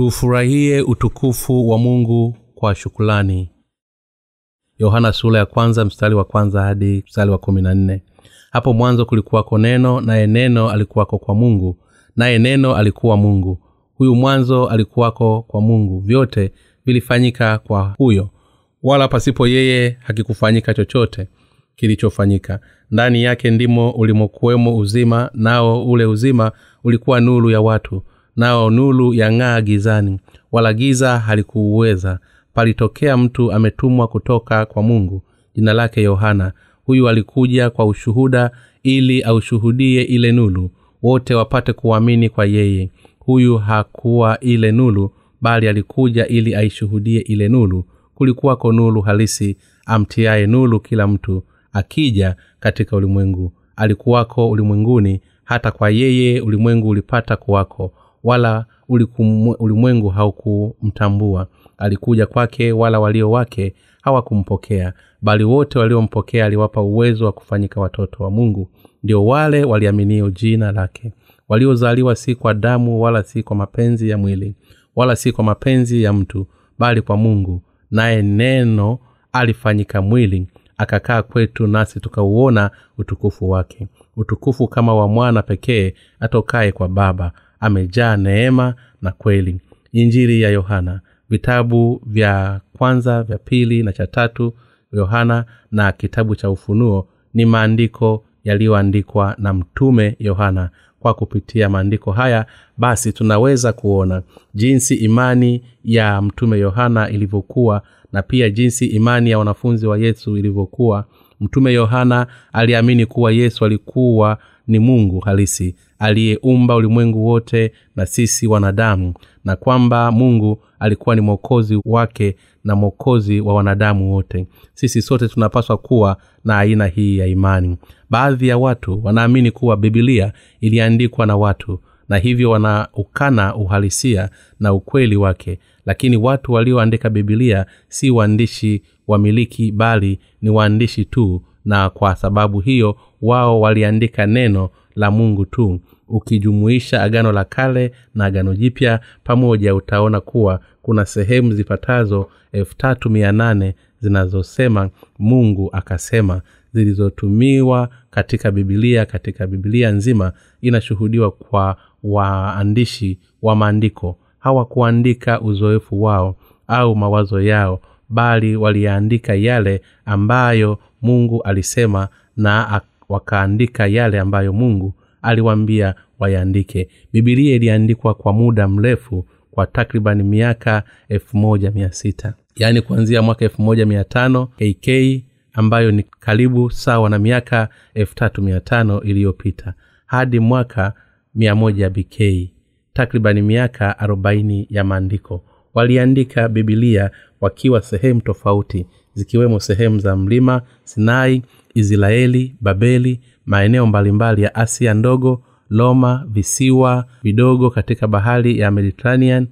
tuufurahie utukufu wa mungu kwa shukulani yohana sura ya kwanza mstari wa kwanza hadi mstari wa kumi na nne. Hapo mwanzo kulikuwako neno naye neno alikuwako kwa mungu naye neno alikuwa mungu. Huyu mwanzo alikuwako kwa mungu. Vyote vilifanyika kwa huyo wala pasipo yeye hakikufanyika chochote kilichofanyika. Ndani yake ndimo ulimokuwemo uzima nao ule uzima ulikuwa nuru ya watu nao nuru yang'aa gizani wala giza halikuuweza. Palitokea mtu ametumwa kutoka kwa mungu jina lake yohana. Huyu alikuja kwa ushuhuda ili aushuhudie ile nulu wote wapate kuamini kwa yeye. Huyu hakuwa ile nulu bali alikuja ili aishuhudie ile nulu kulikuwako nulu halisi amtiaye nulu kila mtu akija katika ulimwengu. Alikuwako ulimwenguni hata kwa yeye ulimwengu ulipata kuwako wala ulimwengu haukumtambua. Alikuja kwake wala walio wake hawakumpokea bali wote waliompokea aliwapa uwezo wa kufanyika watoto wa mungu. Ndio wale waliaminio jina lake. Waliozaliwa si kwa damu wala si kwa mapenzi ya mwili wala si kwa mapenzi ya mtu bali kwa mungu. Naye neno alifanyika mwili akakaa kwetu nasi tukauona utukufu wake. Utukufu kama wa mwana pekee atokaye kwa baba amejaa neema na kweli. Injili ya yohana vitabu vya kwanza vya pili na cha tatu yohana na kitabu cha ufunuo ni maandiko yaliyoandikwa na mtume yohana. Kwa kupitia maandiko haya basi tunaweza kuona jinsi imani ya mtume yohana ilivyokuwa na pia jinsi imani ya wanafunzi wa yesu ilivyokuwa. Mtume yohana aliamini kuwa yesu alikuwa ni mungu halisi aliyeumba ulimwengu wote na sisi wanadamu na kwamba mungu alikuwa ni mwokozi wake na mwokozi wa wanadamu wote. Sisi sote tunapaswa kuwa na aina hii ya imani. Baadhi ya watu wanaamini kuwa bibilia iliandikwa na watu na hivyo wanaukana uhalisia na ukweli wake. Lakini watu walioandika bibilia si waandishi wamiliki bali ni waandishi tu na kwa sababu hiyo wao waliandika neno la mungu tu ukijumuisha agano la kale na agano jipya. Pamoja utaona kuwa kuna sehemu zipatazo elfu tatu mia nane zinazosema mungu akasema zilizotumiwa katika bibilia katika bibilia nzima. Inashuhudiwa kwa waandishi wa maandiko. Hawakuandika uzoefu wao au mawazo yao bali waliyaandika yale ambayo mungu alisema na wakaandika yale ambayo mungu aliwaambia wayaandike. Bibilia iliandikwa kwa muda mrefu kwa takriban miaka elfu moja mia sita. Yaani kuanzia mwaka elfu moja mia tano kk ambayo ni karibu sawa na miaka elfu tatu mia tano iliyopita hadi mwaka mia moja bk takribani miaka arobaini ya maandiko. Waliandika bibilia wakiwa sehemu tofauti zikiwemo sehemu za mlima sinai israeli babeli maeneo mbalimbali ya asia ndogo roma visiwa vidogo katika bahari ya mediterranean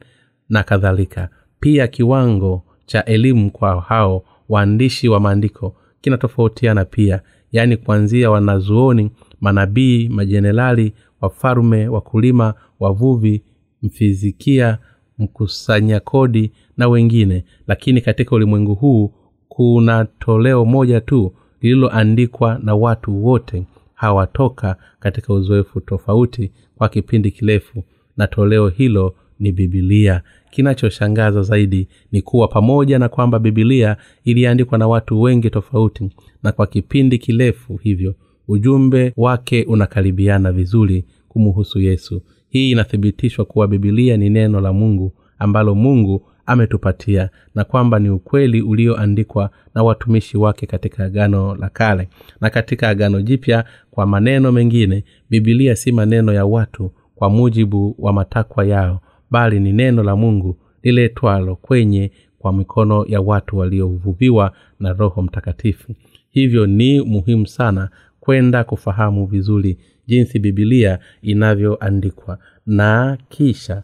na kadhalika. Pia kiwango cha elimu kwa hao waandishi wa maandiko kinatofautiana pia yaani kuanzia wanazuoni manabii majenerali wafalme wakulima wavuvi mfizikia mkusanya kodi na wengine. Lakini katika ulimwengu huu kuna toleo moja tu lililoandikwa na watu wote hawatoka katika uzoefu tofauti kwa kipindi kirefu na toleo hilo ni bibilia kinachoshangaza zaidi ni kuwa pamoja na kwamba bibilia iliandikwa na watu wengi tofauti na kwa kipindi kirefu hivyo ujumbe wake unakaribiana vizuri kumuhusu yesu. Hii inathibitishwa kuwa bibilia ni neno la mungu ambalo mungu ametupatia na kwamba ni ukweli ulioandikwa na watumishi wake katika agano la kale. Na katika agano jipya kwa maneno mengine bibilia si maneno ya watu kwa mujibu wa matakwa yao bali ni neno la mungu liletwalo kwenye kwa mikono ya watu waliovuviwa na roho mtakatifu. Hivyo ni muhimu sana kwenda kufahamu vizuri jinsi bibilia inavyoandikwa. Na kisha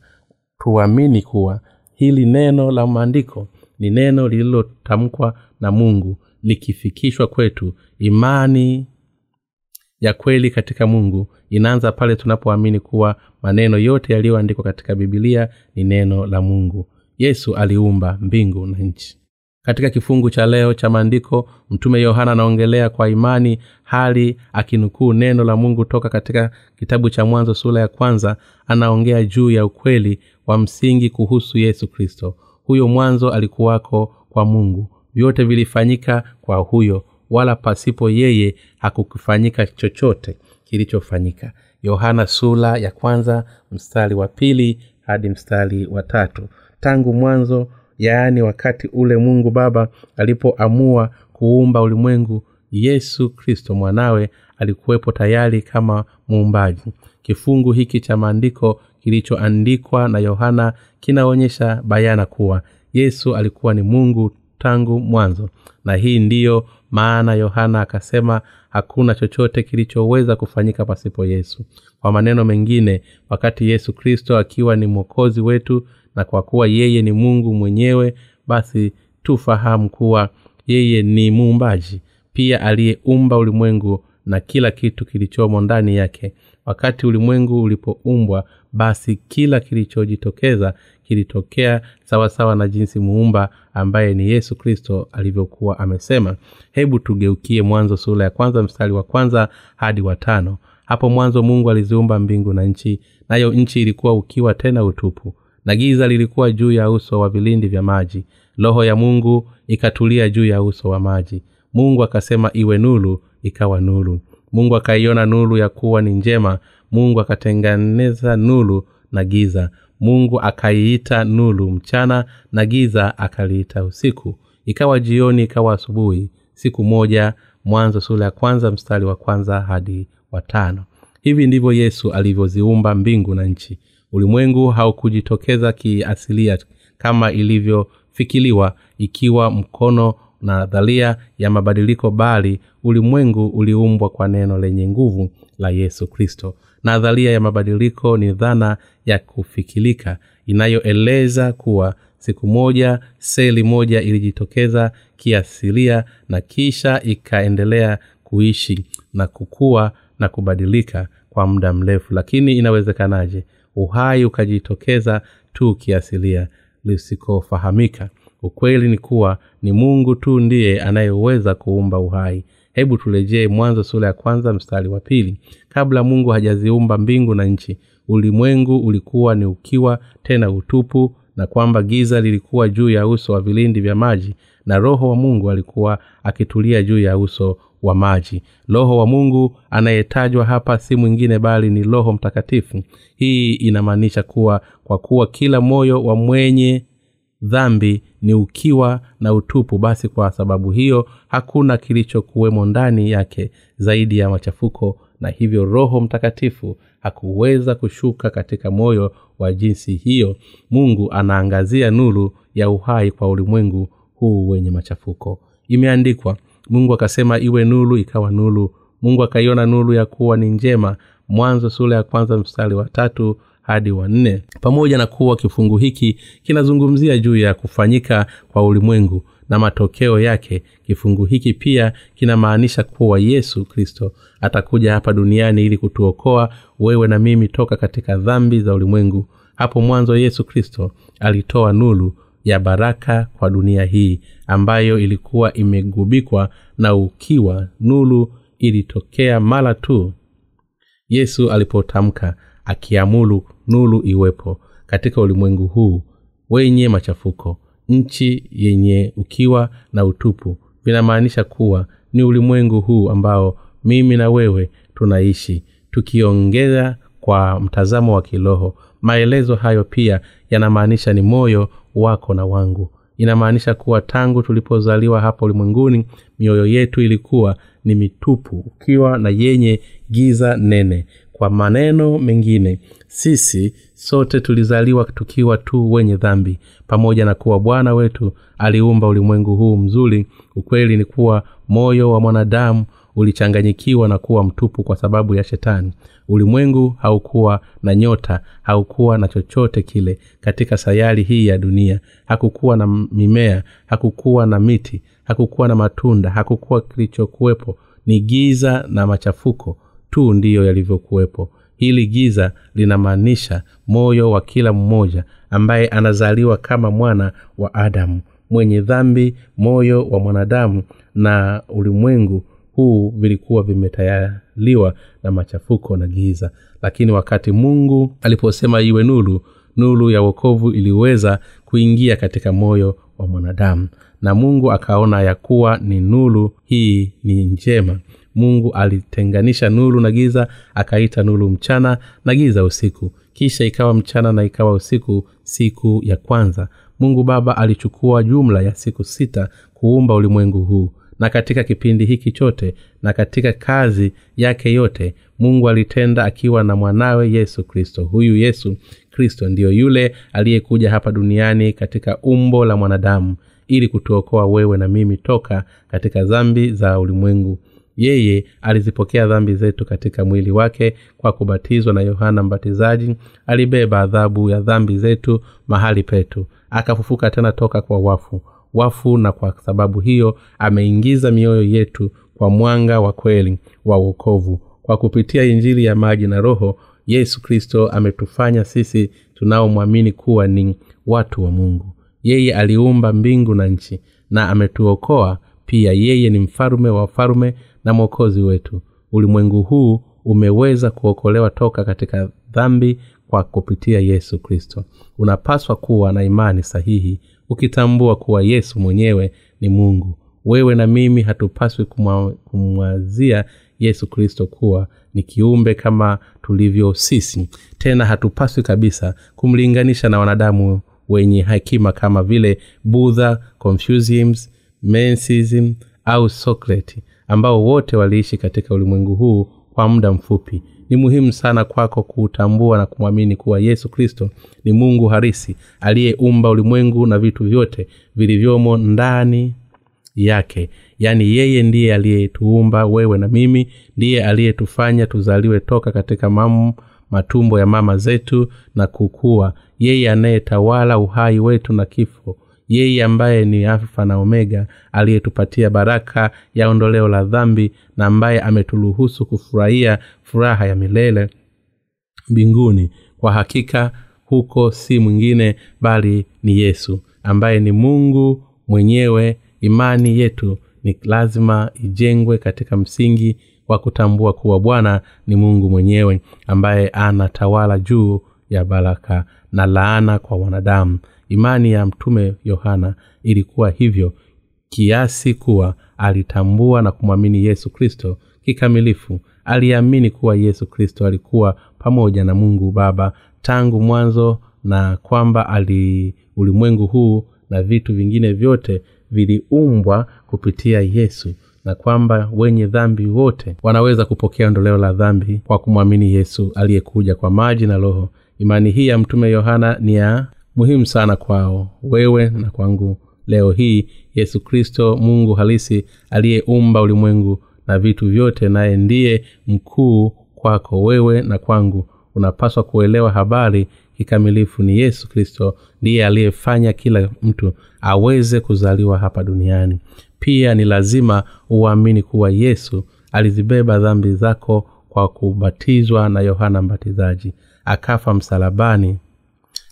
tuamini kuwa hili neno la maandiko ni neno lililotamkwa na mungu likifikishwa kwetu. Imani ya kweli katika mungu inaanza pale tunapoamini kuwa maneno yote yaliyoandikwa katika bibilia ni neno la mungu. Yesu aliumba mbingu na nchi katika kifungu cha leo cha maandiko mtume yohana anaongelea kwa imani hali akinukuu neno la mungu toka katika kitabu cha mwanzo sura ya kwanza anaongea juu ya ukweli wa msingi kuhusu yesu kristo. Huyo mwanzo alikuwako kwa mungu. Vyote vilifanyika kwa huyo wala pasipo yeye hakukufanyika chochote kilichofanyika. Yohana sura ya kwanza mstari wa pili hadi mstari wa tatu. Tangu mwanzo yaani wakati ule mungu baba alipoamua kuumba ulimwengu yesu kristo mwanawe alikuwepo tayari kama muumbaji. Kifungu hiki cha maandiko kilichoandikwa na yohana kinaonyesha bayana kuwa yesu alikuwa ni mungu tangu mwanzo. Na hii ndiyo maana yohana akasema hakuna chochote kilichoweza kufanyika pasipo yesu. Kwa maneno mengine wakati yesu kristo akiwa ni mwokozi wetu na kwa kuwa yeye ni mungu mwenyewe basi tufahamu kuwa yeye ni muumbaji pia aliyeumba ulimwengu na kila kitu kilichomo ndani yake. Wakati ulimwengu ulipoumbwa basi kila kilichojitokeza kilitokea sawasawa na jinsi muumba ambaye ni yesu kristo alivyokuwa amesema. Hebu tugeukie mwanzo sura ya kwanza mstari wa kwanza hadi watano hapo mwanzo mungu aliziumba mbingu na nchi nayo nchi ilikuwa ukiwa tena utupu na giza lilikuwa juu ya uso wa vilindi vya maji. Roho ya mungu ikatulia juu ya uso wa maji. Mungu akasema iwe nulu ikawa nulu mungu akaiona nulu ya kuwa ni njema. Mungu akatengeneza nulu na giza. Mungu akaiita nulu mchana na giza akaliita usiku. Ikawa jioni ikawa asubuhi. Siku moja mwanzo sura ya kwanza mstari wa kwanza hadi watano hivi ndivyo yesu alivyoziumba mbingu na nchi ulimwengu haukujitokeza kiasilia kama ilivyofikiliwa ikiwa mkono na dhalia ya mabadiliko bali ulimwengu uliumbwa kwa neno lenye nguvu la yesu kristo. Nadharia ya mabadiliko ni dhana ya kufikilika inayoeleza kuwa siku moja seli moja ilijitokeza kiasilia na kisha ikaendelea kuishi na kukua na kubadilika kwa muda mrefu. Lakini inawezekanaje uhai ukajitokeza tu kiasilia lisikofahamika. Ukweli ni kuwa ni mungu tu ndiye anayeweza kuumba uhai. Hebu turejee mwanzo sura ya kwanza mstari wa pili. Kabla mungu hajaziumba mbingu na nchi ulimwengu ulikuwa ni ukiwa tena utupu na kwamba giza lilikuwa juu ya uso wa vilindi vya maji na roho wa mungu alikuwa akitulia juu ya uso wa maji. Roho wa mungu anayetajwa hapa si mwingine bali ni roho mtakatifu. Hii inamaanisha kuwa kwa kuwa kila moyo wa mwenye dhambi ni ukiwa na utupu basi kwa sababu hiyo hakuna kilichokuwemo ndani yake zaidi ya machafuko na hivyo roho mtakatifu hakuweza kushuka katika moyo wa jinsi hiyo. Mungu anaangazia nuru ya uhai kwa ulimwengu huu wenye machafuko. Imeandikwa mungu akasema iwe nulu ikawa nulu mungu akaiona nulu ya kuwa ni njema mwanzo sura ya kwanza mstari wa tatu hadi wa nne. Pamoja na kuwa kifungu hiki kinazungumzia juu ya kufanyika kwa ulimwengu na matokeo yake kifungu hiki pia kinamaanisha kuwa yesu kristo atakuja hapa duniani ili kutuokoa wewe na mimi toka katika dhambi za ulimwengu. Hapo mwanzo yesu kristo alitoa nulu ya baraka kwa dunia hii ambayo ilikuwa imegubikwa na ukiwa nulu ilitokea mara tu. Yesu alipotamka akiamulu nulu iwepo katika ulimwengu huu wenye machafuko nchi yenye ukiwa na utupu vinamaanisha kuwa ni ulimwengu huu ambao mimi na wewe tunaishi tukiongeza kwa mtazamo wa kiroho. Maelezo hayo pia yanamaanisha ni moyo wako na wangu. Inamaanisha kuwa tangu tulipozaliwa hapa ulimwenguni mioyo yetu ilikuwa ni mitupu ukiwa na yenye giza nene. Kwa maneno mengine sisi sote tulizaliwa tukiwa tu wenye dhambi. Pamoja na kuwa bwana wetu aliumba ulimwengu huu mzuri ukweli ni kuwa moyo wa mwanadamu ulichanganyikiwa na kuwa mtupu kwa sababu ya shetani ulimwengu haukuwa na nyota haukuwa na chochote kile katika sayari hii ya dunia. Hakukuwa na mimea hakukuwa na miti hakukuwa na matunda hakukuwa kilichokuwepo. Ni giza na machafuko tu ndiyo yalivyokuwepo. Hili giza linamaanisha moyo wa kila mmoja ambaye anazaliwa kama mwana wa adamu mwenye dhambi moyo wa mwanadamu na ulimwengu huu vilikuwa vimetayaliwa na machafuko na giza. Lakini wakati mungu aliposema iwe nuru nuru ya wokovu iliweza kuingia katika moyo wa mwanadamu. Na mungu akaona ya kuwa ni nuru hii ni njema. Mungu alitenganisha nuru na giza akaita nuru mchana na giza usiku. Kisha ikawa mchana na ikawa usiku siku ya kwanza. Mungu baba alichukua jumla ya siku sita kuumba ulimwengu huu na katika kipindi hiki chote na katika kazi yake yote mungu alitenda akiwa na mwanawe yesu kristo. Huyu yesu kristo ndiyo yule aliyekuja hapa duniani katika umbo la mwanadamu ili kutuokoa wewe na mimi toka katika dhambi za ulimwengu. Yeye alizipokea dhambi zetu katika mwili wake kwa kubatizwa na yohana mbatizaji alibeba adhabu ya dhambi zetu mahali petu akafufuka tena toka kwa wafu wafu na kwa sababu hiyo ameingiza mioyo yetu kwa mwanga wa kweli wa uokovu kwa kupitia injili ya maji na roho yesu kristo ametufanya sisi tunaomwamini kuwa ni watu wa mungu. Yeye aliumba mbingu na nchi na ametuokoa. Pia yeye ni mfalume wa wafalume na mwokozi wetu. Ulimwengu huu umeweza kuokolewa toka katika dhambi kwa kupitia yesu kristo. Unapaswa kuwa na imani sahihi ukitambua kuwa yesu mwenyewe ni mungu. Wewe na mimi hatupaswi kumwazia yesu kristo kuwa ni kiumbe kama tulivyo sisi. Tena hatupaswi kabisa kumlinganisha na wanadamu wenye hekima kama vile budha confucianism mensism au socrate ambao wote waliishi katika ulimwengu huu kwa muda mfupi ni muhimu sana kwako kuutambua na kumwamini kuwa yesu kristo ni mungu harisi aliyeumba ulimwengu na vitu vyote vilivyomo ndani yake. Yaani yeye ndiye aliyetuumba wewe na mimi ndiye aliyetufanya tuzaliwe toka katika mam, matumbo ya mama zetu na kukua. Yeye anayetawala uhai wetu na kifo yeye ambaye ni alfa na omega aliyetupatia baraka ya ondoleo la dhambi na ambaye ameturuhusu kufurahia furaha ya milele mbinguni. Kwa hakika huko si mwingine bali ni yesu ambaye ni mungu mwenyewe. Imani yetu ni lazima ijengwe katika msingi wa kutambua kuwa bwana ni mungu mwenyewe ambaye anatawala juu ya baraka na laana kwa wanadamu imani ya mtume yohana ilikuwa hivyo kiasi kuwa alitambua na kumwamini yesu kristo kikamilifu. Aliamini kuwa yesu kristo alikuwa pamoja na mungu baba tangu mwanzo na kwamba ali ulimwengu huu na vitu vingine vyote viliumbwa kupitia yesu na kwamba wenye dhambi wote wanaweza kupokea ondoleo la dhambi kwa kumwamini yesu aliyekuja kwa maji na roho. Imani hii ya mtume yohana ni ya muhimu sana kwao wewe na kwangu. Leo hii yesu kristo mungu halisi aliyeumba ulimwengu na vitu vyote naye ndiye mkuu kwako. Wewe na kwangu unapaswa kuelewa habari kikamilifu ni yesu kristo ndiye aliyefanya kila mtu aweze kuzaliwa hapa duniani. Pia ni lazima uamini kuwa yesu alizibeba dhambi zako kwa kubatizwa na yohana mbatizaji. Akafa msalabani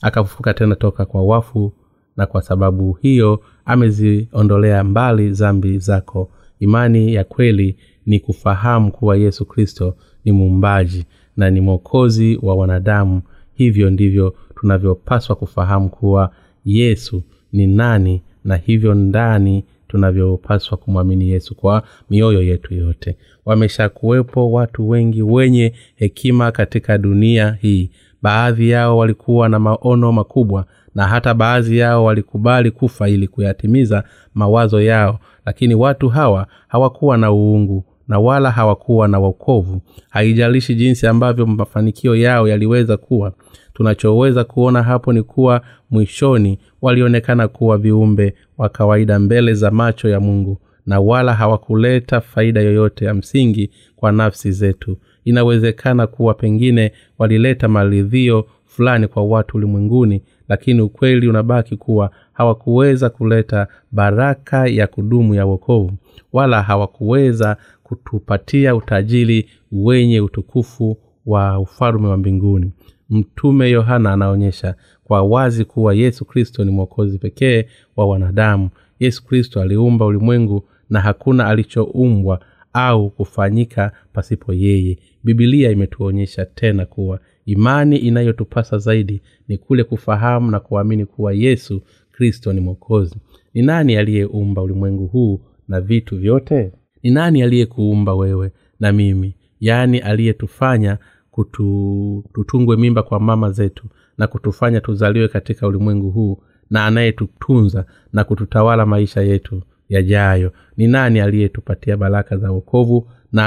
akafufuka tena toka kwa wafu na kwa sababu hiyo ameziondolea mbali zambi zako. Imani ya kweli ni kufahamu kuwa yesu kristo ni muumbaji na ni mwokozi wa wanadamu. Hivyo ndivyo tunavyopaswa kufahamu kuwa yesu ni nani na hivyo ndani tunavyopaswa kumwamini yesu kwa mioyo yetu yote. Wameshakuwepo watu wengi wenye hekima katika dunia hii baadhi yao walikuwa na maono makubwa na hata baadhi yao walikubali kufa ili kuyatimiza mawazo yao. Lakini watu hawa hawakuwa na uungu na wala hawakuwa na wokovu. Haijalishi jinsi ambavyo mafanikio yao yaliweza kuwa. Tunachoweza kuona hapo ni kuwa mwishoni walionekana kuwa viumbe wa kawaida mbele za macho ya mungu na wala hawakuleta faida yoyote ya msingi kwa nafsi zetu inawezekana kuwa pengine walileta maridhio fulani kwa watu ulimwenguni lakini ukweli unabaki kuwa hawakuweza kuleta baraka ya kudumu ya wokovu wala hawakuweza kutupatia utajiri wenye utukufu wa ufalme wa mbinguni. Mtume yohana anaonyesha kwa wazi kuwa yesu kristo ni mwokozi pekee wa wanadamu. Yesu kristo aliumba ulimwengu na hakuna alichoumbwa au kufanyika pasipo yeye bibilia imetuonyesha tena kuwa imani inayotupasa zaidi ni kule kufahamu na kuamini kuwa yesu kristo ni mwokozi. Ni nani aliyeumba ulimwengu huu na vitu vyote? Ni nani aliyekuumba wewe na mimi? Yaani aliyetufanya kutu, tutungwe mimba kwa mama zetu na kutufanya tuzaliwe katika ulimwengu huu na anayetutunza na kututawala maisha yetu yajayo. Ni nani aliyetupatia baraka za wokovu na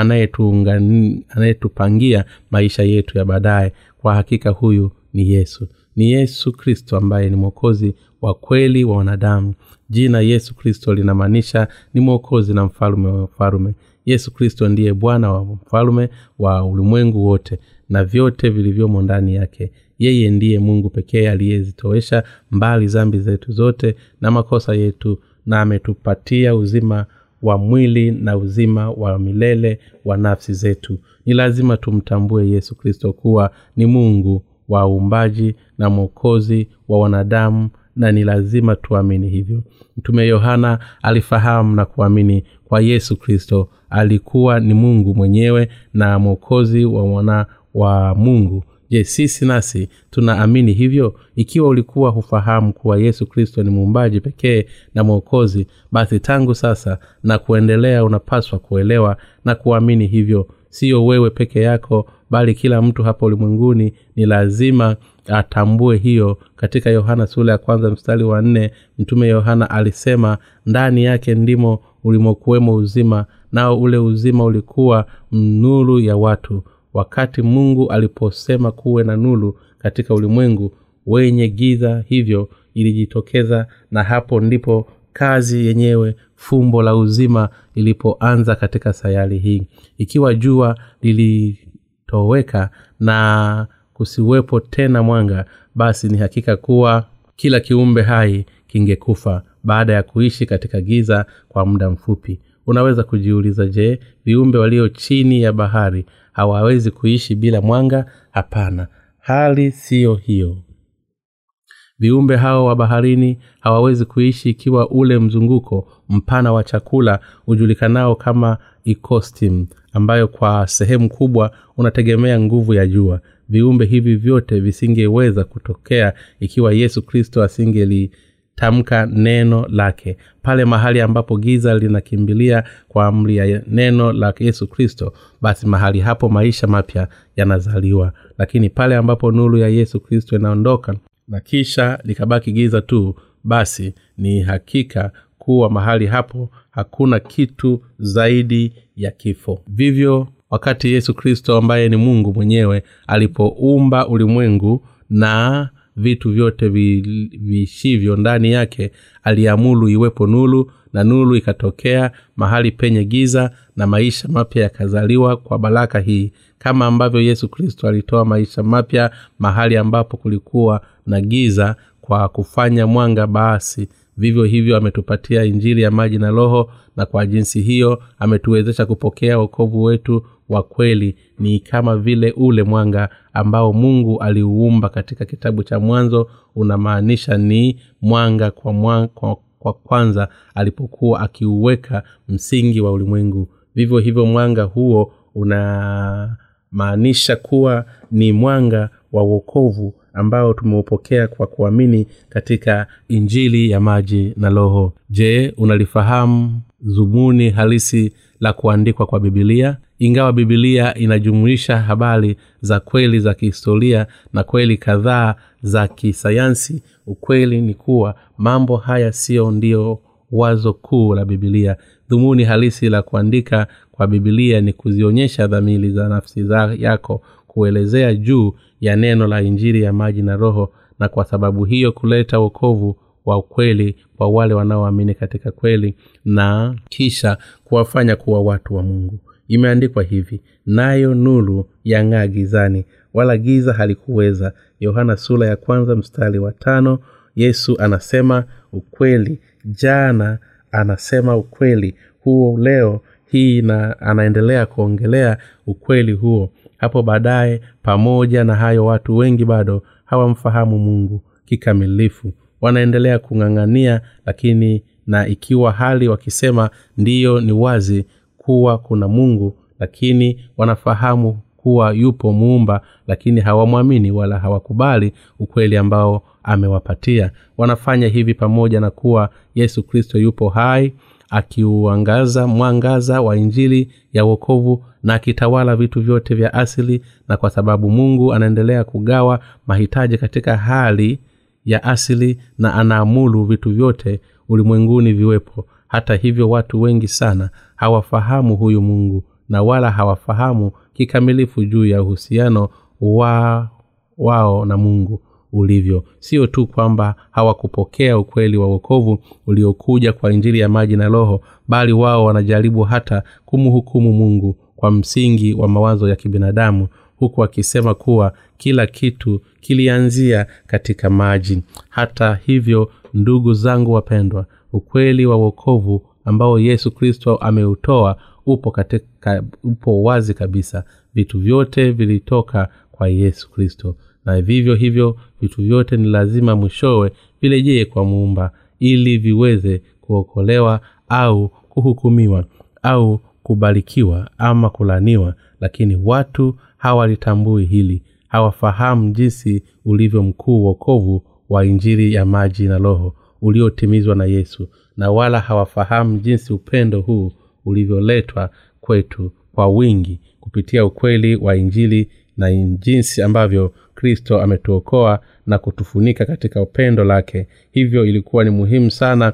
anayetupangia maisha yetu ya baadaye. Kwa hakika huyu ni yesu. Ni yesu kristo ambaye ni mwokozi wa kweli wa wanadamu. Jina yesu kristo linamaanisha ni mwokozi na mfalume wa mfalume. Yesu kristo ndiye bwana wa mfalume wa ulimwengu wote na vyote vilivyomo ndani yake. Yeye ndiye mungu pekee aliyezitowesha mbali zambi zetu zote na makosa yetu na ametupatia uzima wa mwili na uzima wa milele wa nafsi zetu. Ni lazima tumtambue yesu kristo kuwa ni mungu wa uumbaji na mwokozi wa wanadamu na ni lazima tuamini hivyo. Mtume yohana alifahamu na kuamini kwa yesu kristo alikuwa ni mungu mwenyewe na mwokozi wa mwana wa mungu je sisi nasi tunaamini hivyo? Ikiwa ulikuwa hufahamu kuwa yesu kristo ni muumbaji pekee na mwokozi basi tangu sasa na kuendelea unapaswa kuelewa na kuamini hivyo. Siyo wewe peke yako bali kila mtu hapa ulimwenguni ni lazima atambue hiyo. Katika yohana sura ya kwanza mstari wa nne mtume yohana alisema ndani yake ndimo ulimokuwemo uzima nao ule uzima ulikuwa nuru ya watu wakati mungu aliposema kuwe na nulu katika ulimwengu wenye giza hivyo ilijitokeza na hapo ndipo kazi yenyewe fumbo la uzima lilipoanza katika sayari hii. Ikiwa jua lilitoweka na kusiwepo tena mwanga basi ni hakika kuwa kila kiumbe hai kingekufa baada ya kuishi katika giza kwa muda mfupi unaweza kujiuliza je viumbe walio chini ya bahari hawawezi kuishi bila mwanga? Hapana. Hali siyo hiyo. Viumbe hao wa baharini hawawezi kuishi ikiwa ule mzunguko mpana wa chakula ujulikanao kama ecostim ambayo kwa sehemu kubwa unategemea nguvu ya jua. Viumbe hivi vyote visingeweza kutokea ikiwa yesu kristo asingelitamka neno lake. Pale mahali ambapo giza linakimbilia kwa amri ya neno la yesu kristo basi mahali hapo maisha mapya yanazaliwa. Lakini pale ambapo nuru ya yesu kristo inaondoka na kisha likabaki giza tu basi ni hakika kuwa mahali hapo hakuna kitu zaidi ya kifo. Vivyo wakati yesu kristo ambaye ni mungu mwenyewe alipoumba ulimwengu na vitu vyote viishivyo ndani yake aliamulu iwepo nulu na nulu ikatokea mahali penye giza na maisha mapya yakazaliwa kwa baraka hii. Kama ambavyo yesu kristo alitoa maisha mapya mahali ambapo kulikuwa na giza kwa kufanya mwanga basi vivyo hivyo ametupatia injili ya maji na roho na kwa jinsi hiyo ametuwezesha kupokea wokovu wetu wa kweli ni kama vile ule mwanga ambao mungu aliuumba katika kitabu cha mwanzo unamaanisha ni mwanga kwa, mwanga, kwa, kwa kwanza alipokuwa akiuweka msingi wa ulimwengu. Vivyo hivyo mwanga huo unamaanisha kuwa ni mwanga wa uokovu ambao tumeupokea kwa kuamini katika injili ya maji na roho. Je unalifahamu zumuni halisi la kuandikwa kwa bibilia ingawa bibilia inajumuisha habari za kweli za kihistoria na kweli kadhaa za kisayansi ukweli ni kuwa mambo haya siyo ndio wazo kuu la bibilia dhumuni halisi la kuandika kwa bibilia ni kuzionyesha dhamiri za nafsi za yako kuelezea juu ya neno la injiri ya maji na roho na kwa sababu hiyo kuleta wokovu wa ukweli kwa wale wanaoamini katika kweli na kisha kuwafanya kuwa watu wa mungu. Imeandikwa hivi nayo nuru yang'aa gizani wala giza halikuweza. Yohana sura ya kwanza mstari wa tano yesu anasema ukweli. Jana anasema ukweli. Huo leo hii na anaendelea kuongelea ukweli huo. Hapo baadaye pamoja na hayo watu wengi bado hawamfahamu mungu kikamilifu wanaendelea kung'ang'ania lakini na ikiwa hali wakisema ndiyo ni wazi kuwa kuna mungu lakini wanafahamu kuwa yupo muumba lakini hawamwamini wala hawakubali ukweli ambao amewapatia. Wanafanya hivi pamoja na kuwa yesu kristo yupo hai akiuangaza mwangaza wa injili ya uokovu na akitawala vitu vyote vya asili na kwa sababu mungu anaendelea kugawa mahitaji katika hali ya asili na anaamulu vitu vyote ulimwenguni viwepo. Hata hivyo watu wengi sana hawafahamu huyu mungu na wala hawafahamu kikamilifu juu ya uhusiano wa wao na mungu ulivyo. Sio tu kwamba hawakupokea ukweli wa uokovu uliokuja kwa injili ya maji na roho bali wao wanajaribu hata kumhukumu mungu kwa msingi wa mawazo ya kibinadamu huku akisema kuwa kila kitu kilianzia katika maji. Hata hivyo ndugu zangu wapendwa ukweli wa uokovu ambao yesu kristo ameutoa upo katika upo wazi kabisa. Vitu vyote vilitoka kwa yesu kristo. Na vivyo hivyo vitu vyote ni lazima mwishowe virejee kwa muumba ili viweze kuokolewa au kuhukumiwa au kubarikiwa ama kulaniwa. Lakini watu hawalitambui hili. Hawafahamu jinsi ulivyo mkuu wokovu wa injiri ya maji na roho uliotimizwa na yesu na wala hawafahamu jinsi upendo huu ulivyoletwa kwetu kwa wingi kupitia ukweli wa injili na jinsi ambavyo kristo ametuokoa na kutufunika katika upendo lake. Hivyo ilikuwa ni muhimu sana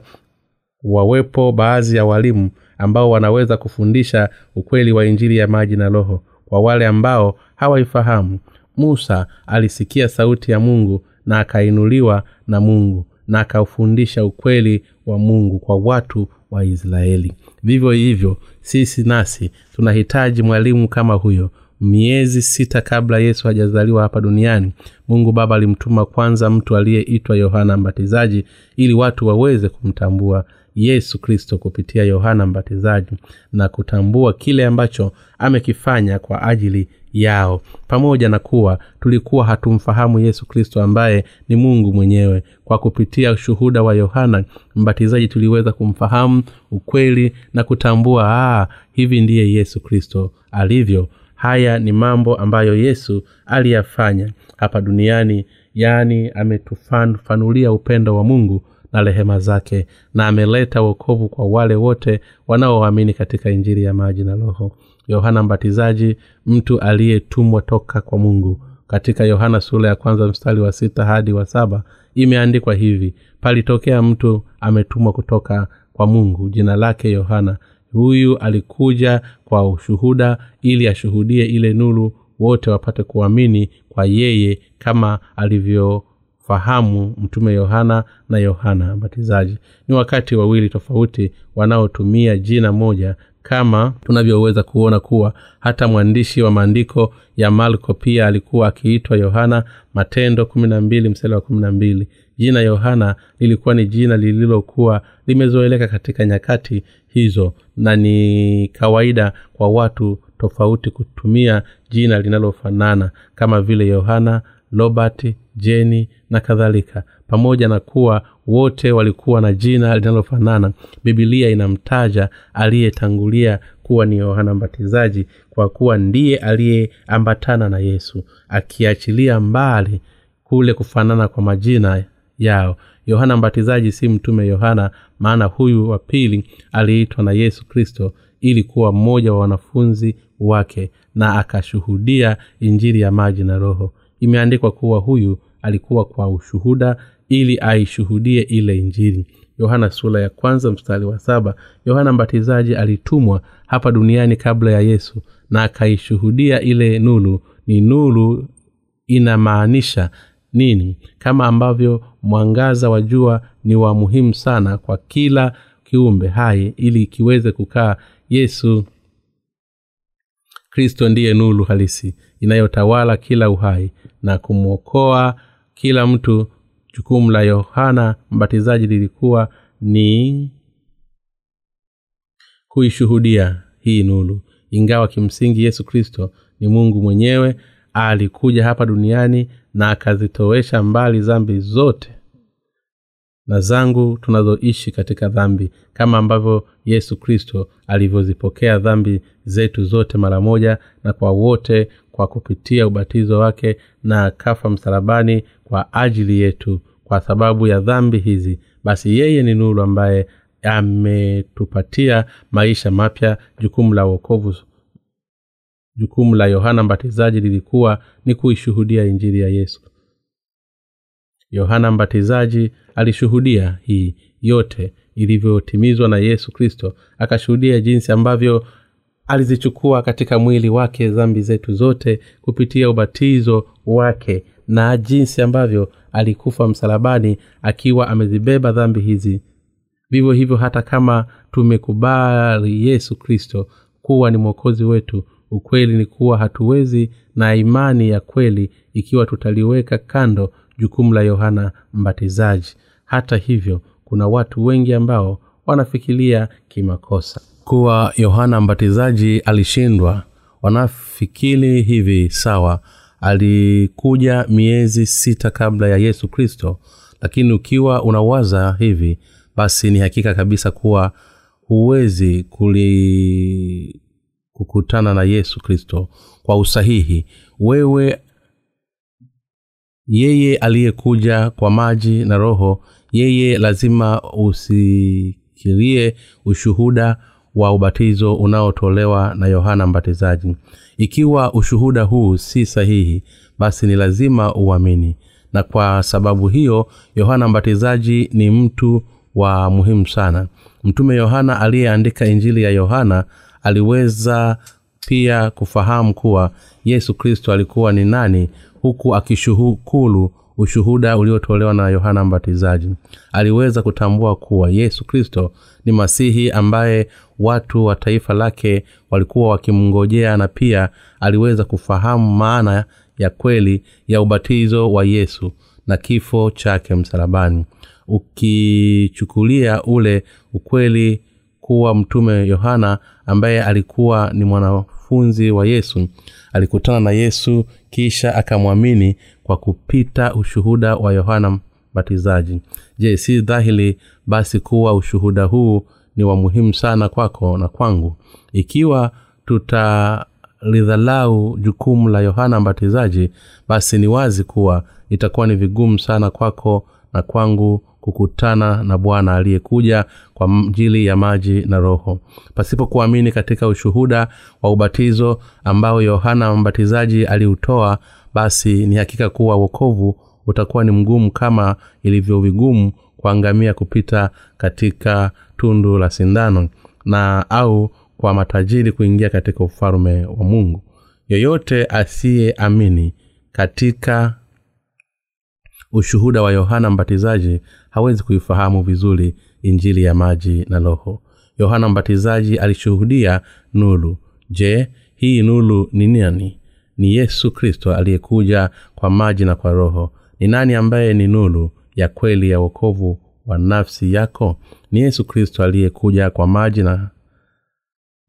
wawepo baadhi ya walimu ambao wanaweza kufundisha ukweli wa injili ya maji na roho kwa wale ambao hawaifahamu. Musa alisikia sauti ya mungu na akainuliwa na mungu na akaufundisha ukweli wa mungu kwa watu wa israeli. Vivyo hivyo sisi nasi tunahitaji mwalimu kama huyo. Miezi sita kabla yesu hajazaliwa hapa duniani mungu baba alimtuma kwanza mtu aliyeitwa yohana mbatizaji ili watu waweze kumtambua yesu kristo kupitia yohana mbatizaji na kutambua kile ambacho amekifanya kwa ajili yao. Pamoja na kuwa tulikuwa hatumfahamu yesu kristo ambaye ni mungu mwenyewe kwa kupitia ushuhuda wa yohana mbatizaji tuliweza kumfahamu ukweli na kutambua aa hivi ndiye yesu kristo alivyo. Haya ni mambo ambayo yesu aliyafanya hapa duniani yaani ametufanulia upendo wa mungu na rehema zake na ameleta wokovu kwa wale wote wanaoamini katika injili ya maji na roho. Yohana mbatizaji mtu aliyetumwa toka kwa mungu. Katika yohana sura ya kwanza mstari wa sita hadi wa saba imeandikwa hivi palitokea mtu ametumwa kutoka kwa mungu. Jina lake yohana. Huyu alikuja kwa ushuhuda ili ashuhudie ile nuru wote wapate kuamini kwa yeye kama alivyofahamu mtume yohana na yohana mbatizaji. Ni wakati wawili tofauti wanaotumia jina moja kama tunavyoweza kuona kuwa hata mwandishi wa maandiko ya malko pia alikuwa akiitwa yohana matendo kumi na mbili msali wa kumi na mbili. Jina yohana lilikuwa ni jina lililokuwa limezoeleka katika nyakati hizo na ni kawaida kwa watu tofauti kutumia jina linalofanana kama vile yohana robert jeni na kadhalika. Pamoja na kuwa wote walikuwa na jina linalofanana bibilia inamtaja aliyetangulia kuwa ni yohana mbatizaji kwa kuwa ndiye aliyeambatana na yesu akiachilia mbali kule kufanana kwa majina yao. Yohana mbatizaji si mtume yohana maana huyu wa pili aliitwa na yesu kristo ili kuwa mmoja wa wanafunzi wake na akashuhudia injili ya maji na roho. Imeandikwa kuwa huyu alikuwa kwa ushuhuda ili aishuhudie ile injili. Yohana sura ya kwanza mstari wa saba yohana mbatizaji alitumwa hapa duniani kabla ya yesu na akaishuhudia ile nuru. Ni nuru inamaanisha nini? Kama ambavyo mwangaza wa jua ni wa muhimu sana kwa kila kiumbe hai ili kiweze kukaa yesu kristo ndiye nulu halisi inayotawala kila uhai na kumwokoa kila mtu jukumu la yohana mbatizaji lilikuwa ni kuishuhudia hii nulu ingawa kimsingi yesu kristo ni mungu mwenyewe alikuja hapa duniani na akazitowesha mbali zambi zote na zangu tunazoishi katika dhambi kama ambavyo yesu kristo alivyozipokea dhambi zetu zote mara moja na kwa wote kwa kupitia ubatizo wake na akafa msalabani kwa ajili yetu kwa sababu ya dhambi hizi. Basi yeye ni nuru ambaye ametupatia maisha mapya. Jukumu la uokovu jukumu la yohana mbatizaji lilikuwa ni kuishuhudia injili ya yesu. Yohana mbatizaji alishuhudia hii yote ilivyotimizwa na yesu kristo. Akashuhudia jinsi ambavyo alizichukua katika mwili wake dhambi zetu zote kupitia ubatizo wake na jinsi ambavyo alikufa msalabani akiwa amezibeba dhambi hizi. Vivyo hivyo hata kama tumekubali yesu kristo kuwa ni mwokozi wetu ukweli ni kuwa hatuwezi na imani ya kweli ikiwa tutaliweka kando jukumu la yohana mbatizaji. Hata hivyo kuna watu wengi ambao wanafikiria kimakosa. Kuwa yohana mbatizaji alishindwa wanafikiri hivi sawa alikuja miezi sita kabla ya yesu kristo lakini ukiwa unawaza hivi basi ni hakika kabisa kuwa huwezi kuli kukutana na yesu kristo kwa usahihi. Wewe yeye aliyekuja kwa maji na roho yeye lazima usikirie ushuhuda wa ubatizo unaotolewa na yohana mbatizaji. Ikiwa ushuhuda huu si sahihi basi ni lazima uamini. Na kwa sababu hiyo yohana mbatizaji ni mtu wa muhimu sana. Mtume yohana aliyeandika injili ya yohana aliweza pia kufahamu kuwa yesu kristo alikuwa ni nani huku akishuhukulu ushuhuda uliotolewa na yohana mbatizaji. Aliweza kutambua kuwa yesu kristo ni masihi ambaye watu wa taifa lake walikuwa wakimngojea na pia aliweza kufahamu maana ya kweli ya ubatizo wa yesu na kifo chake msalabani. Ukichukulia ule ukweli kuwa mtume yohana ambaye alikuwa ni mwanafunzi wa yesu. Alikutana na yesu kisha akamwamini kwa kupita ushuhuda wa yohana mbatizaji. Je si dhahiri basi kuwa ushuhuda huu ni wa muhimu sana kwako na kwangu? Ikiwa tutalidhalau jukumu la yohana mbatizaji basi ni wazi kuwa itakuwa ni vigumu sana kwako na kwangu kukutana na bwana aliyekuja kwa ajili ya maji na roho. Pasipo kuamini katika ushuhuda wa ubatizo ambao yohana mbatizaji aliutoa basi ni hakika kuwa wokovu utakuwa ni mgumu kama ilivyo vigumu kuangamia kupita katika tundu la sindano na au kwa matajiri kuingia katika ufalume wa mungu. Yoyote asiyeamini katika ushuhuda wa yohana mbatizaji hawezi kuifahamu vizuri injili ya maji na roho. Yohana mbatizaji alishuhudia nulu je hii nulu ni nani? Ni yesu kristo aliyekuja kwa maji na kwa roho. Ni nani ambaye ni nulu ya kweli ya wokovu wa nafsi yako? Ni yesu kristo aliyekuja kwa maji na,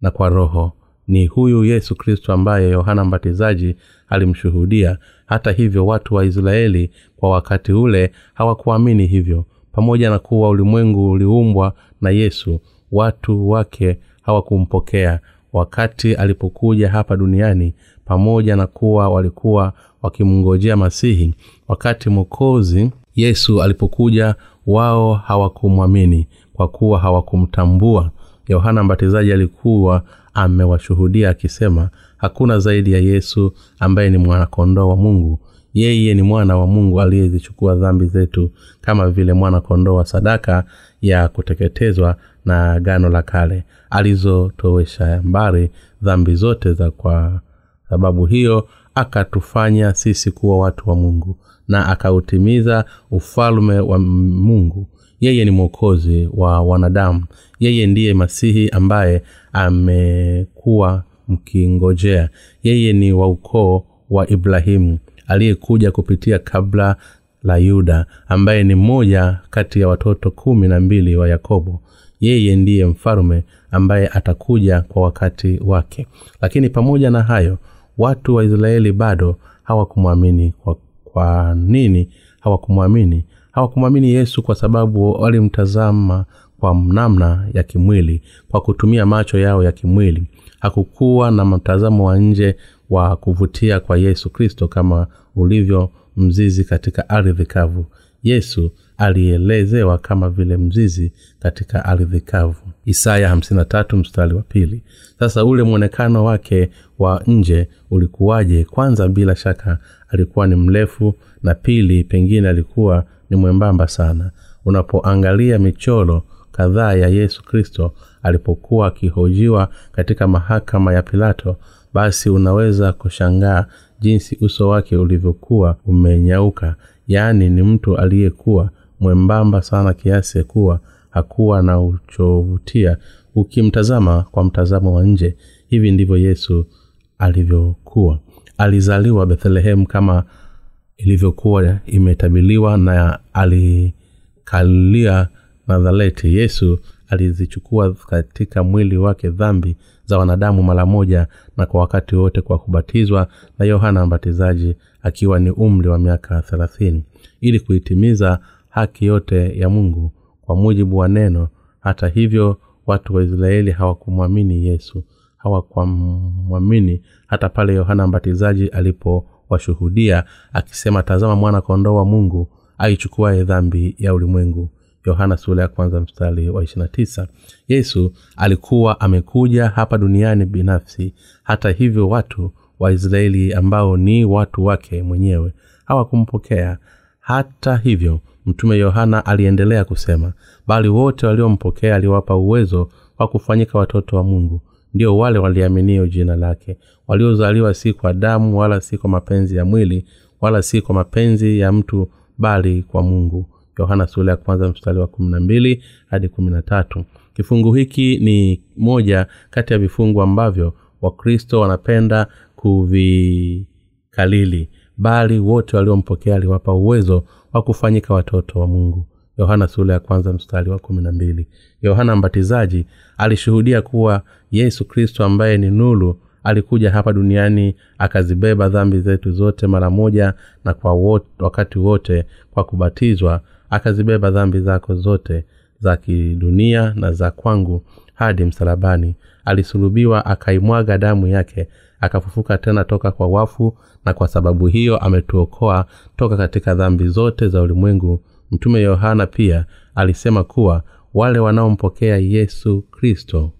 na kwa roho. Ni huyu yesu kristo ambaye yohana mbatizaji alimshuhudia. Hata hivyo watu wa israeli kwa wakati ule hawakuamini hivyo pamoja na kuwa ulimwengu uliumbwa na yesu watu wake hawakumpokea. Wakati alipokuja hapa duniani pamoja na kuwa walikuwa wakimngojea masihi wakati mwokozi yesu alipokuja wao hawakumwamini kwa kuwa hawakumtambua. Yohana mbatizaji alikuwa amewashuhudia akisema hakuna zaidi ya yesu ambaye ni mwanakondoo wa mungu yeye ni mwana wa mungu aliyezichukua dhambi zetu kama vile mwana kondoo wa sadaka ya kuteketezwa na gano la kale. Alizotowesha mbari dhambi zote za kwa sababu hiyo akatufanya sisi kuwa watu wa mungu na akautimiza ufalme wa mungu. Yeye ni mwokozi wa wanadamu. Yeye ndiye masihi ambaye amekuwa mkingojea. Yeye ni wa ukoo wa ibrahimu aliyekuja kupitia kabla la yuda ambaye ni mmoja kati ya watoto kumi na mbili wa yakobo. Yeye ndiye mfalume ambaye atakuja kwa wakati wake. Lakini pamoja na hayo watu wa israeli bado hawakumwamini. Kwa, kwa nini hawakumwamini? Hawakumwamini yesu kwa sababu walimtazama kwa namna ya kimwili kwa kutumia macho yao ya kimwili. Hakukuwa na mtazamo wa nje wa kuvutia kwa yesu kristo kama ulivyo mzizi katika ardhi kavu. Yesu alielezewa kama vile mzizi katika ardhi kavu. Isaya 53 mstari wa pili. Sasa ule mwonekano wake wa nje ulikuwaje? Kwanza bila shaka alikuwa ni mrefu na pili pengine alikuwa ni mwembamba sana. Unapoangalia michoro kadhaa ya yesu kristo alipokuwa akihojiwa katika mahakama ya pilato basi unaweza kushangaa jinsi uso wake ulivyokuwa umenyauka. Yaani ni mtu aliyekuwa mwembamba sana kiasi kuwa hakuwa na uchovutia ukimtazama kwa mtazamo wa nje. Hivi ndivyo yesu alivyokuwa. Alizaliwa bethlehemu kama ilivyokuwa imetabiliwa na alikalia nazareti. Yesu alizichukua katika mwili wake dhambi za wanadamu mara moja na kwa wakati wote kwa kubatizwa na yohana mbatizaji akiwa ni umri wa miaka thelathini ili kuitimiza haki yote ya mungu kwa mujibu wa neno. Hata hivyo watu wa israeli hawakumwamini yesu hawakwamwamini hata pale yohana mbatizaji alipowashuhudia akisema tazama mwana kondoo wa mungu aichukuaye dhambi ya ulimwengu yohana sura ya kwanza mstari wa tisa. Yesu alikuwa amekuja hapa duniani binafsi. Hata hivyo watu wa israeli ambao ni watu wake mwenyewe hawakumpokea. Hata hivyo mtume yohana aliendelea kusema bali wote waliompokea aliwapa uwezo wa kufanyika watoto wa mungu. Ndio wale waliaminio jina lake waliozaliwa si kwa damu wala si kwa mapenzi ya mwili wala si kwa mapenzi ya mtu bali kwa mungu yohana sula ya kwanza mstari wa kumi na mbili hadi kumi na tatu. Kifungu hiki ni moja kati ya vifungu ambavyo wakristo wanapenda kuvikalili bali wote waliompokea aliwapa uwezo wa kufanyika watoto wa mungu. Yohana sula ya kwanza mstari wa kumi na mbili. Yohana mbatizaji alishuhudia kuwa yesu kristo ambaye ni nulu alikuja hapa duniani akazibeba dhambi zetu zote mara moja na kwa wakati wote kwa kubatizwa akazibeba dhambi zako zote za kidunia na za kwangu hadi msalabani. Alisulubiwa akaimwaga damu yake akafufuka tena toka kwa wafu na kwa sababu hiyo ametuokoa toka katika dhambi zote za ulimwengu. Mtume yohana pia alisema kuwa wale wanaompokea yesu kristo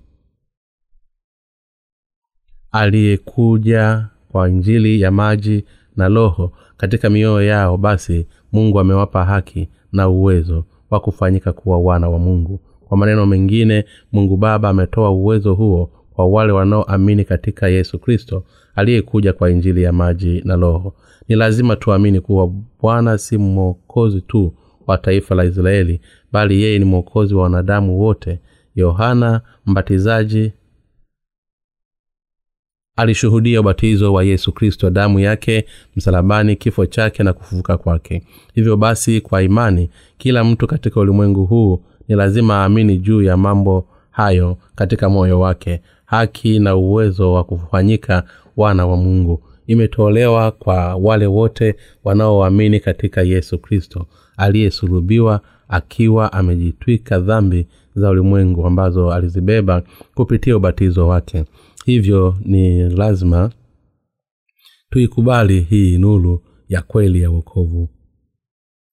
aliyekuja kwa njili ya maji na roho katika mioyo yao basi mungu amewapa haki na uwezo wa kufanyika kuwa wana wa mungu. Kwa maneno mengine mungu baba ametoa uwezo huo kwa wale wanaoamini katika yesu kristo aliyekuja kwa injili ya maji na roho. Ni lazima tuamini kuwa bwana si mwokozi tu wa taifa la israeli bali yeye ni mwokozi wa wanadamu wote yohana mbatizaji alishuhudia ubatizo wa yesu kristo damu yake msalabani kifo chake na kufufuka kwake. Hivyo basi kwa imani kila mtu katika ulimwengu huu ni lazima aamini juu ya mambo hayo katika moyo wake. Haki na uwezo wa kufanyika wana wa mungu. Imetolewa kwa wale wote wanaoamini katika yesu kristo aliyesulubiwa akiwa amejitwika dhambi za ulimwengu ambazo alizibeba kupitia ubatizo wake hivyo ni lazima tuikubali hii nuru ya kweli ya wokovu.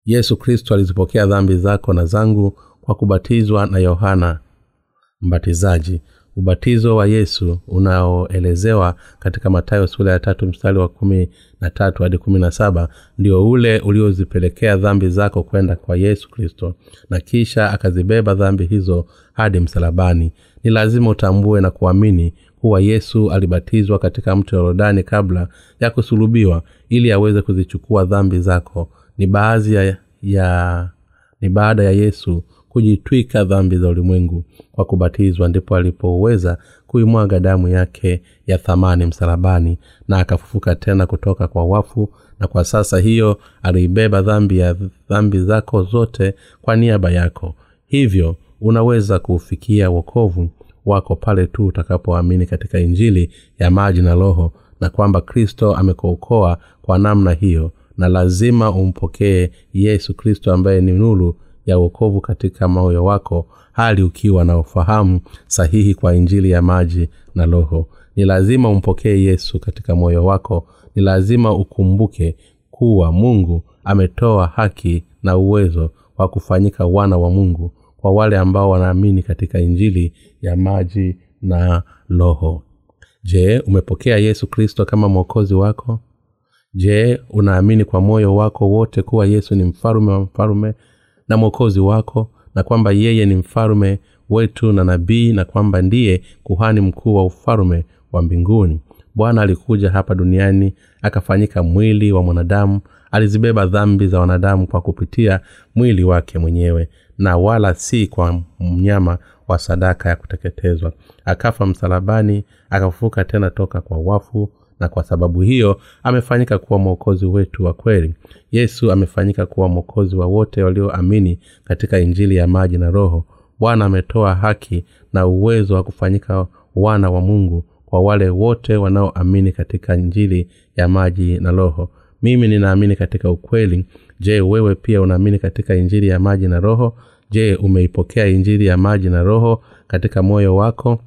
Yesu kristo alizipokea dhambi zako na zangu kwa kubatizwa na yohana mbatizaji. Ubatizo wa yesu unaoelezewa katika matayo sura ya tatu mstari wa kumi na tatu hadi kumi na saba ndio ule uliozipelekea dhambi zako kwenda kwa yesu kristo na kisha akazibeba dhambi hizo hadi msalabani. Ni lazima utambue na kuamini kuwa yesu alibatizwa katika mto yorodani kabla ya kusulubiwa ili aweze kuzichukua dhambi zako. Ni baadhi ya, ya ni baada ya yesu kujitwika dhambi za ulimwengu kwa kubatizwa ndipo alipoweza kuimwaga damu yake ya thamani msalabani na akafufuka tena kutoka kwa wafu na kwa sasa hiyo aliibeba dhambi ya dhambi zako zote kwa niaba yako. Hivyo unaweza kuufikia wokovu wako pale tu utakapoamini katika injili ya maji na roho na kwamba kristo amekuokoa kwa namna hiyo na lazima umpokee yesu kristo ambaye ni nuru ya uokovu katika moyo wako hali ukiwa na ufahamu sahihi kwa injili ya maji na roho. Ni lazima umpokee yesu katika moyo wako ni lazima ukumbuke kuwa mungu ametoa haki na uwezo wa kufanyika wana wa mungu kwa wale ambao wanaamini katika injili ya maji na roho. Je umepokea yesu kristo kama mwokozi wako? Je unaamini kwa moyo wako wote kuwa yesu ni mfalume wa mfalume na mwokozi wako na kwamba yeye ni mfalume wetu na nabii na kwamba ndiye kuhani mkuu wa ufalume wa mbinguni? Bwana alikuja hapa duniani akafanyika mwili wa mwanadamu alizibeba dhambi za wanadamu kwa kupitia mwili wake mwenyewe na wala si kwa mnyama wa sadaka ya kuteketezwa. Akafa msalabani akafufuka tena toka kwa wafu na kwa sababu hiyo amefanyika kuwa mwokozi wetu wa kweli. Yesu amefanyika kuwa mwokozi wa wote walioamini katika injili ya maji na roho. Bwana ametoa haki na uwezo wa kufanyika wana wa mungu kwa wale wote wanaoamini katika injili ya maji na roho mimi ninaamini katika ukweli. Je wewe pia unaamini katika injiri ya maji na roho? Je umeipokea injiri ya maji na roho katika moyo wako?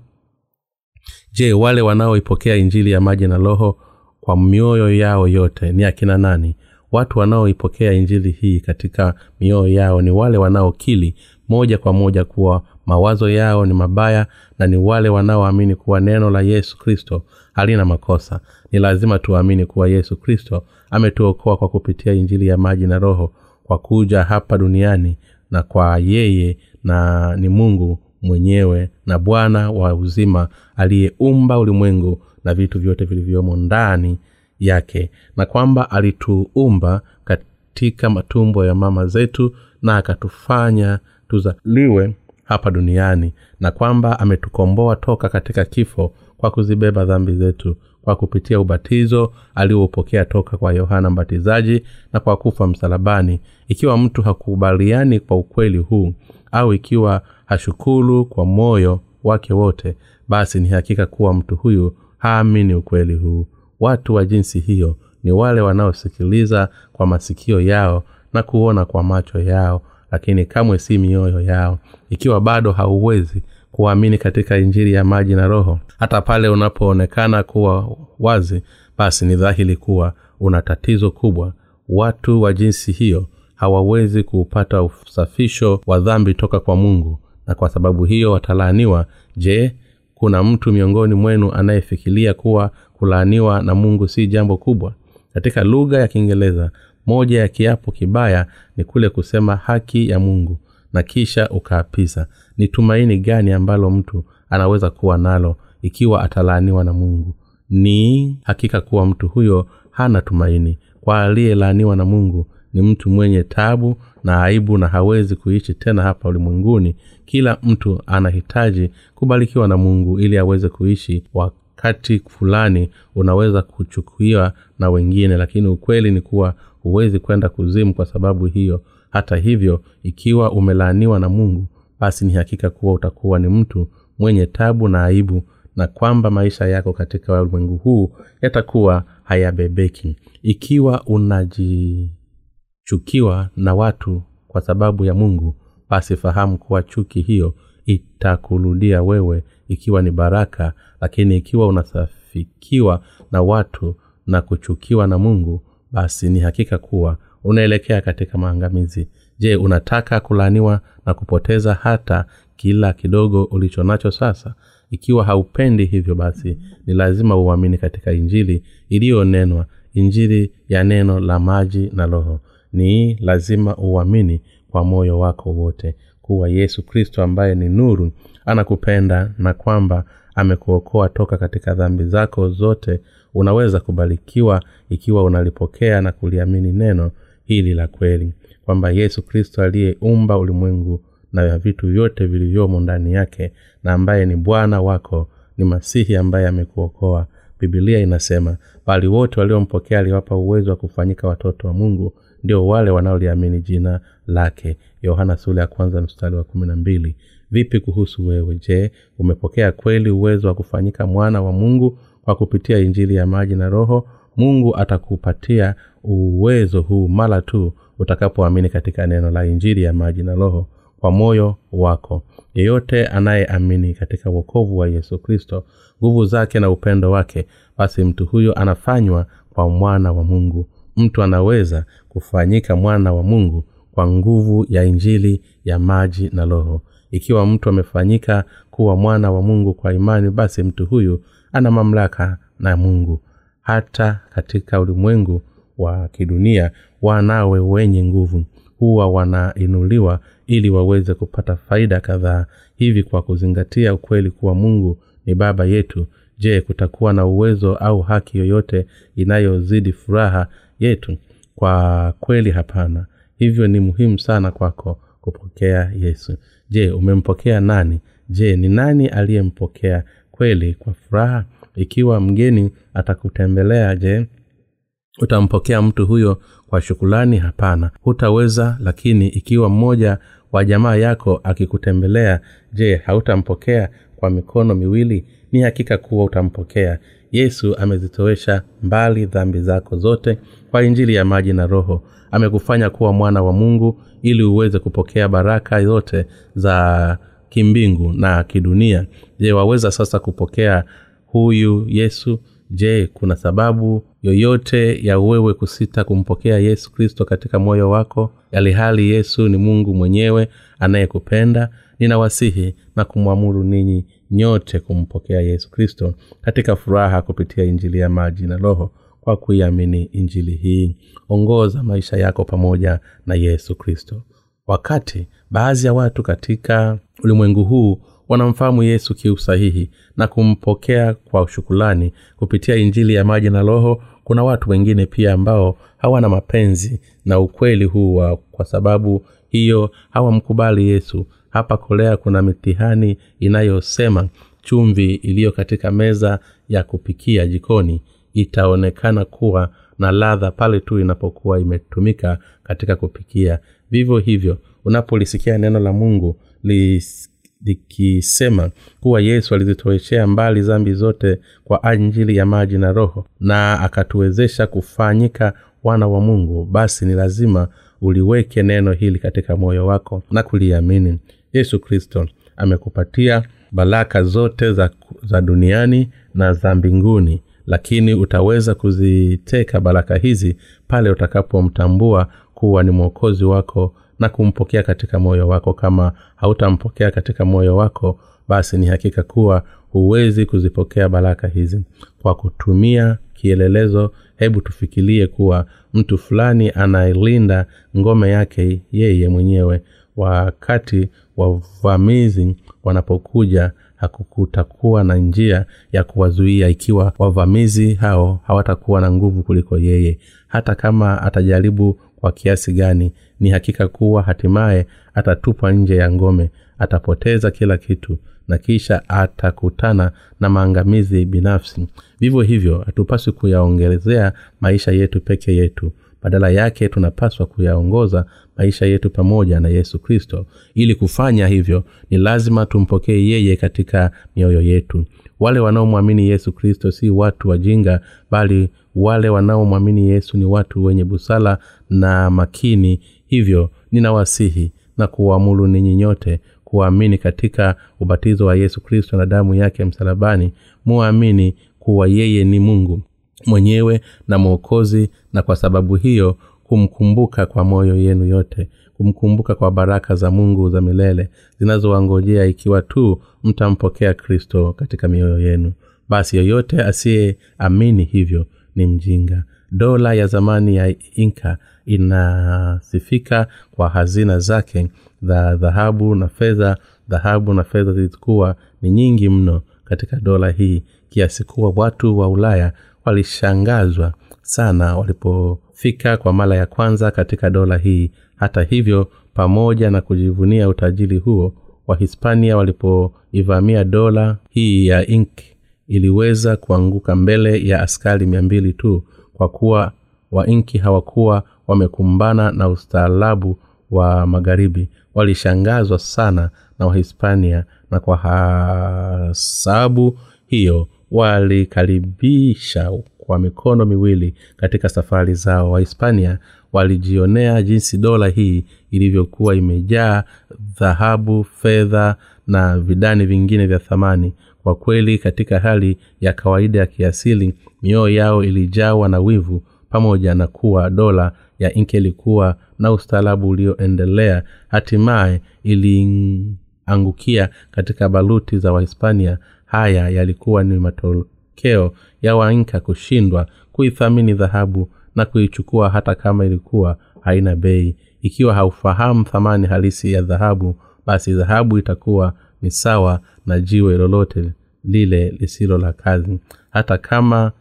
Je wale wanaoipokea injili ya maji na roho kwa mioyo yao yote ni akina nani? Watu wanaoipokea injili hii katika mioyo yao ni wale wanaokili moja kwa moja kuwa mawazo yao ni mabaya na ni wale wanaoamini kuwa neno la yesu kristo halina makosa. Ni lazima tuamini kuwa yesu kristo ametuokoa kwa kupitia injili ya maji na roho kwa kuja hapa duniani na kwa yeye na ni mungu mwenyewe na bwana wa uzima aliyeumba ulimwengu na vitu vyote vilivyomo ndani yake na kwamba alituumba katika matumbo ya mama zetu na akatufanya tuzaliwe hapa duniani na kwamba ametukomboa toka katika kifo kwa kuzibeba dhambi zetu kwa kupitia ubatizo aliopokea toka kwa yohana mbatizaji na kwa kufa msalabani. Ikiwa mtu hakubaliani kwa ukweli huu au ikiwa hashukuru kwa moyo wake wote basi ni hakika kuwa mtu huyu haamini ukweli huu. Watu wa jinsi hiyo ni wale wanaosikiliza kwa masikio yao na kuona kwa macho yao lakini kamwe si mioyo yao. Ikiwa bado hauwezi kuamini katika injiri ya maji na roho. Hata pale unapoonekana kuwa wazi basi ni dhahiri kuwa una tatizo kubwa. Watu wa jinsi hiyo hawawezi kuupata usafisho wa dhambi toka kwa mungu na kwa sababu hiyo watalaaniwa. Je kuna mtu miongoni mwenu anayefikiria kuwa kulaaniwa na mungu si jambo kubwa? Katika lugha ya kiingereza moja ya kiapo kibaya ni kule kusema haki ya mungu na kisha ukaapisa ni tumaini gani ambalo mtu anaweza kuwa nalo ikiwa atalaaniwa na mungu? Ni hakika kuwa mtu huyo hana tumaini. Kwa aliyelaaniwa na mungu ni mtu mwenye tabu na aibu na hawezi kuishi tena hapa ulimwenguni. Kila mtu anahitaji kubarikiwa na mungu ili aweze kuishi. Wakati fulani unaweza kuchukiwa na wengine lakini ukweli ni kuwa huwezi kwenda kuzimu kwa sababu hiyo. Hata hivyo ikiwa umelaaniwa na mungu basi ni hakika kuwa utakuwa ni mtu mwenye tabu na aibu na kwamba maisha yako katika ulimwengu huu yatakuwa hayabebeki. Ikiwa unajichukiwa na watu kwa sababu ya mungu basi fahamu kuwa chuki hiyo itakurudia wewe ikiwa ni baraka lakini ikiwa unasafikiwa na watu na kuchukiwa na mungu basi ni hakika kuwa unaelekea katika maangamizi je unataka kulaaniwa na kupoteza hata kila kidogo ulicho nacho sasa? Ikiwa haupendi hivyo basi ni lazima uamini katika injili iliyonenwa injili ya neno la maji na roho. Ni lazima uamini kwa moyo wako wote kuwa yesu kristo ambaye ni nuru anakupenda na kwamba amekuokoa toka katika dhambi zako zote unaweza kubarikiwa ikiwa unalipokea na kuliamini neno hili la kweli kwamba yesu kristo aliyeumba ulimwengu na vitu vyote vilivyomo ndani yake na ambaye ni bwana wako ni masihi ambaye amekuokoa. Bibilia inasema bali wote waliompokea aliwapa uwezo wa kufanyika watoto wa mungu ndio wale wanaoliamini jina lake. Yohana ya kwanza mstari wa kumi vipi kuhusu wewe? Je umepokea kweli uwezo wa kufanyika mwana wa mungu kwa kupitia injili ya maji na roho mungu atakupatia uwezo huu mara tu utakapoamini katika neno la injili ya maji na roho kwa moyo wako. Yeyote anayeamini katika uokovu wa yesu kristo nguvu zake na upendo wake basi mtu huyo anafanywa kwa mwana wa mungu. Mtu anaweza kufanyika mwana wa mungu kwa nguvu ya injili ya maji na roho. Ikiwa mtu amefanyika kuwa mwana wa mungu kwa imani basi mtu huyu ana mamlaka na mungu hata katika ulimwengu wa kidunia wanawe wenye nguvu. Huwa wanainuliwa ili waweze kupata faida kadhaa. Hivi kwa kuzingatia ukweli kuwa mungu ni baba yetu je kutakuwa na uwezo au haki yoyote inayozidi furaha yetu? Kwa kweli hapana. Hivyo ni muhimu sana kwako kupokea yesu. Je umempokea nani? Je ni nani aliyempokea kweli kwa furaha ikiwa mgeni atakutembelea je utampokea mtu huyo kwa shukulani hapana. Hutaweza lakini ikiwa mmoja wa jamaa yako akikutembelea je hautampokea kwa mikono miwili? Ni hakika kuwa utampokea. Yesu amezitowesha mbali dhambi zako zote kwa injili ya maji na roho. Amekufanya kuwa mwana wa mungu ili uweze kupokea baraka zote za kimbingu na kidunia. Je waweza sasa kupokea huyu yesu je kuna sababu yoyote ya wewe kusita kumpokea yesu kristo katika moyo wako? Yalihali yesu ni mungu mwenyewe anayekupenda. Ninawasihi na kumwamuru ninyi nyote kumpokea yesu kristo katika furaha kupitia injili ya maji na roho kwa kuiamini injili hii. Ongoza maisha yako pamoja na yesu kristo. Wakati baadhi ya watu katika ulimwengu huu wanamfahamu yesu kiusahihi na kumpokea kwa shukulani kupitia injili ya maji na roho. Kuna watu wengine pia ambao hawana mapenzi na ukweli huu wa kwa sababu hiyo hawamkubali yesu. Hapa kolea kuna mitihani inayosema chumvi iliyo katika meza ya kupikia jikoni itaonekana kuwa na ladha pale tu inapokuwa imetumika katika kupikia. Vivyo hivyo unapolisikia neno la mungu likisema kuwa yesu alizitoeshea mbali zambi zote kwa ajili ya maji na roho na akatuwezesha kufanyika wana wa mungu basi ni lazima uliweke neno hili katika moyo wako na kuliamini. Yesu kristo amekupatia baraka zote za, za duniani na za mbinguni lakini utaweza kuziteka baraka hizi pale utakapomtambua kuwa ni mwokozi wako na kumpokea katika moyo wako. Kama hautampokea katika moyo wako basi ni hakika kuwa huwezi kuzipokea baraka hizi. Kwa kutumia kielelezo hebu tufikirie kuwa mtu fulani anailinda ngome yake yeye mwenyewe. Wakati wavamizi wanapokuja hakukutakuwa na njia ya kuwazuia ikiwa wavamizi hao hawatakuwa na nguvu kuliko yeye. Hata kama atajaribu kwa kiasi gani ni hakika kuwa hatimaye atatupwa nje ya ngome atapoteza kila kitu na kisha atakutana na maangamizi binafsi. Vivyo hivyo hatupaswi kuyaongezea maisha yetu peke yetu. Badala yake tunapaswa kuyaongoza maisha yetu pamoja na yesu kristo. Ili kufanya hivyo ni lazima tumpokee yeye katika mioyo yetu wale wanaomwamini yesu kristo si watu wajinga bali wale wanaomwamini yesu ni watu wenye busala na makini. Hivyo ninawasihi na kuwaamuru ninyi nyote kuwaamini katika ubatizo wa yesu kristo na damu yake msalabani. Muamini kuwa yeye ni mungu mwenyewe na mwokozi na kwa sababu hiyo kumkumbuka kwa moyo yenu yote kumkumbuka kwa baraka za mungu za milele zinazowangojea ikiwa tu mtampokea kristo katika mioyo yenu. Basi yoyote asiyeamini hivyo ni mjinga. Dola ya zamani ya inka inasifika kwa hazina zake za dhahabu na fedha. Dhahabu na fedha zilikuwa ni nyingi mno katika dola hii kiasi kuwa watu wa ulaya walishangazwa sana walipofika kwa mara ya kwanza katika dola hii. Hata hivyo pamoja na kujivunia utajiri huo wahispania walipoivamia dola hii ya ink iliweza kuanguka mbele ya askari mia mbili tu kwa kuwa wainki hawakuwa wamekumbana na ustaarabu wa magharibi. Walishangazwa sana na wahispania na kwa hasabu hiyo walikaribisha kwa mikono miwili katika safari zao. Wahispania walijionea jinsi dola hii ilivyokuwa imejaa dhahabu fedha na vidani vingine vya thamani. Kwa kweli katika hali ya kawaida ya kiasili mioyo yao ilijawa na wivu pamoja na kuwa dola ya inke ilikuwa na ustaarabu ulioendelea hatimaye iliangukia katika baluti za wahispania. Haya yalikuwa ni matokeo ya wainka kushindwa kuithamini dhahabu na kuichukua hata kama ilikuwa haina bei. Ikiwa haufahamu thamani halisi ya dhahabu basi dhahabu itakuwa ni sawa na jiwe lolote lile lisilo la kazi. Hata kama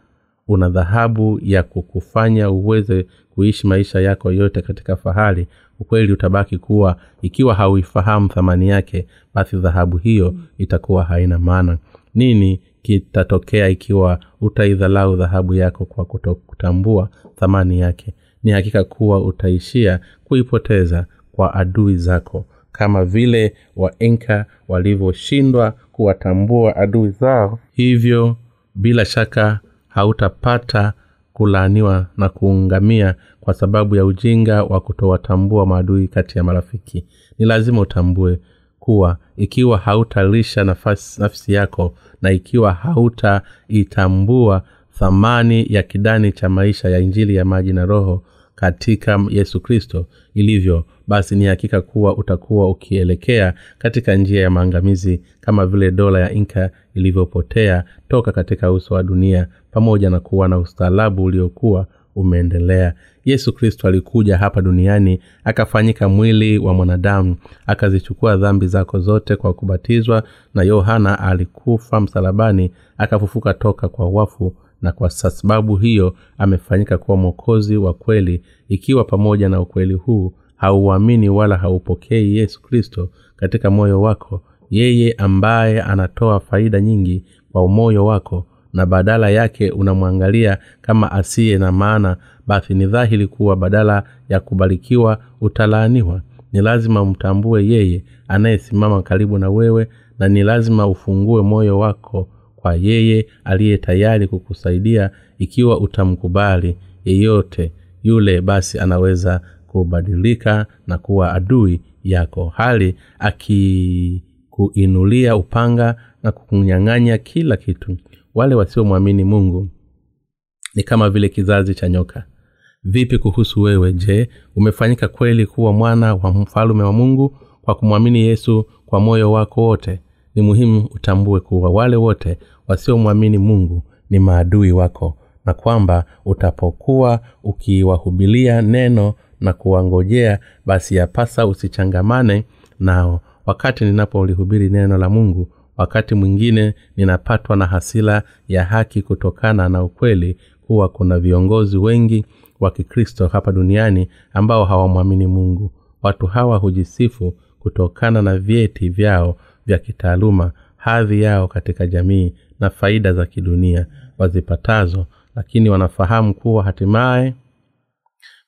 una dhahabu ya kukufanya uweze kuishi maisha yako yote katika fahari ukweli utabaki kuwa ikiwa hauifahamu thamani yake basi dhahabu hiyo itakuwa haina maana. Nini kitatokea ikiwa utaidhalau dhahabu yako kwa kutokutambua thamani yake. Ni hakika kuwa utaishia kuipoteza kwa adui zako kama vile wainka walivyoshindwa kuwatambua adui zao. Hivyo bila shaka hautapata kulaaniwa na kuungamia kwa sababu ya ujinga wa kutowatambua maadui kati ya marafiki. Ni lazima utambue kuwa ikiwa hautalisha nafsi yako na ikiwa hautaitambua thamani ya kidani cha maisha ya injili ya maji na roho katika yesu kristo ilivyo basi ni hakika kuwa utakuwa ukielekea katika njia ya maangamizi kama vile dola ya inka ilivyopotea toka katika uso wa dunia pamoja na kuwa na ustaalabu uliokuwa umeendelea yesu kristo alikuja hapa duniani akafanyika mwili wa mwanadamu akazichukua dhambi zako zote kwa kubatizwa na yohana alikufa msalabani akafufuka toka kwa wafu na kwa sababu hiyo amefanyika kuwa mwokozi wa kweli ikiwa pamoja na ukweli huu hauamini wala haupokei yesu kristo katika moyo wako yeye ambaye anatoa faida nyingi kwa moyo wako na badala yake unamwangalia kama asiye na maana basi ni dhahiri kuwa badala ya kubarikiwa utalaaniwa. Ni lazima umtambue yeye anayesimama karibu na wewe na ni lazima ufungue moyo wako kwa yeye aliye tayari kukusaidia ikiwa utamkubali yeyote. Yule basi anaweza kubadilika na kuwa adui yako. Hali akikuinulia upanga na kukunyang'anya kila kitu wale wasiomwamini mungu ni kama vile kizazi cha nyoka. Vipi kuhusu wewe? Je umefanyika kweli kuwa mwana wa mfalume wa mungu kwa kumwamini yesu kwa moyo wako wote? Ni muhimu utambue kuwa wale wote wasiomwamini mungu ni maadui wako na kwamba utapokuwa ukiwahubilia neno na kuwangojea basi yapasa usichangamane nao. Wakati ninapolihubiri neno la mungu wakati mwingine ninapatwa na hasila ya haki kutokana na ukweli kuwa kuna viongozi wengi wa kikristo hapa duniani ambao hawamwamini mungu. Watu hawa hujisifu kutokana na vyeti vyao vya kitaaluma hadhi yao katika jamii na faida za kidunia wazipatazo lakini wanafahamu kuwa hatimaye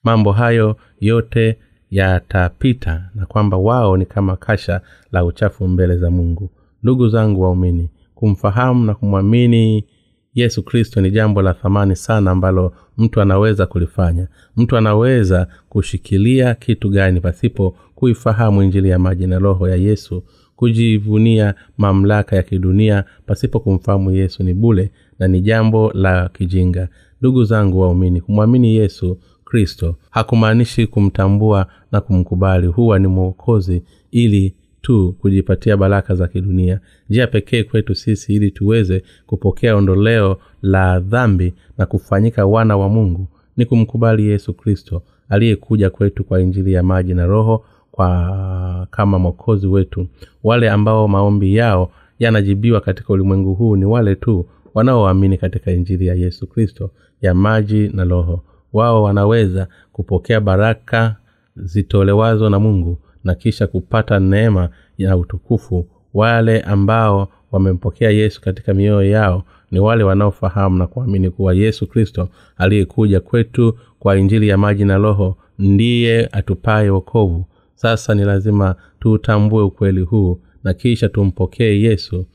mambo hayo yote yatapita na kwamba wao ni kama kasha la uchafu mbele za mungu ndugu zangu waumini kumfahamu na kumwamini yesu kristo ni jambo la thamani sana ambalo mtu anaweza kulifanya. Mtu anaweza kushikilia kitu gani pasipo kuifahamu injili ya maji na roho ya yesu kujivunia mamlaka ya kidunia pasipo kumfahamu yesu ni bule na ni jambo la kijinga. Ndugu zangu waumini kumwamini yesu kristo hakumaanishi kumtambua na kumkubali. Huwa ni mwokozi ili tu kujipatia baraka za kidunia. Njia pekee kwetu sisi ili tuweze kupokea ondoleo la dhambi na kufanyika wana wa mungu ni kumkubali yesu kristo aliyekuja kwetu kwa injili ya maji na roho kwa kama mwokozi wetu. Wale ambao maombi yao yanajibiwa katika ulimwengu huu ni wale tu wanaoamini katika injili ya yesu kristo ya maji na roho. Wao wanaweza kupokea baraka zitolewazo na mungu na kisha kupata neema ya utukufu. Wale ambao wamempokea yesu katika mioyo yao ni wale wanaofahamu na kuamini kuwa yesu kristo aliyekuja kwetu kwa injili ya maji na roho ndiye atupaye wokovu. Sasa ni lazima tuutambue ukweli huu na kisha tumpokee yesu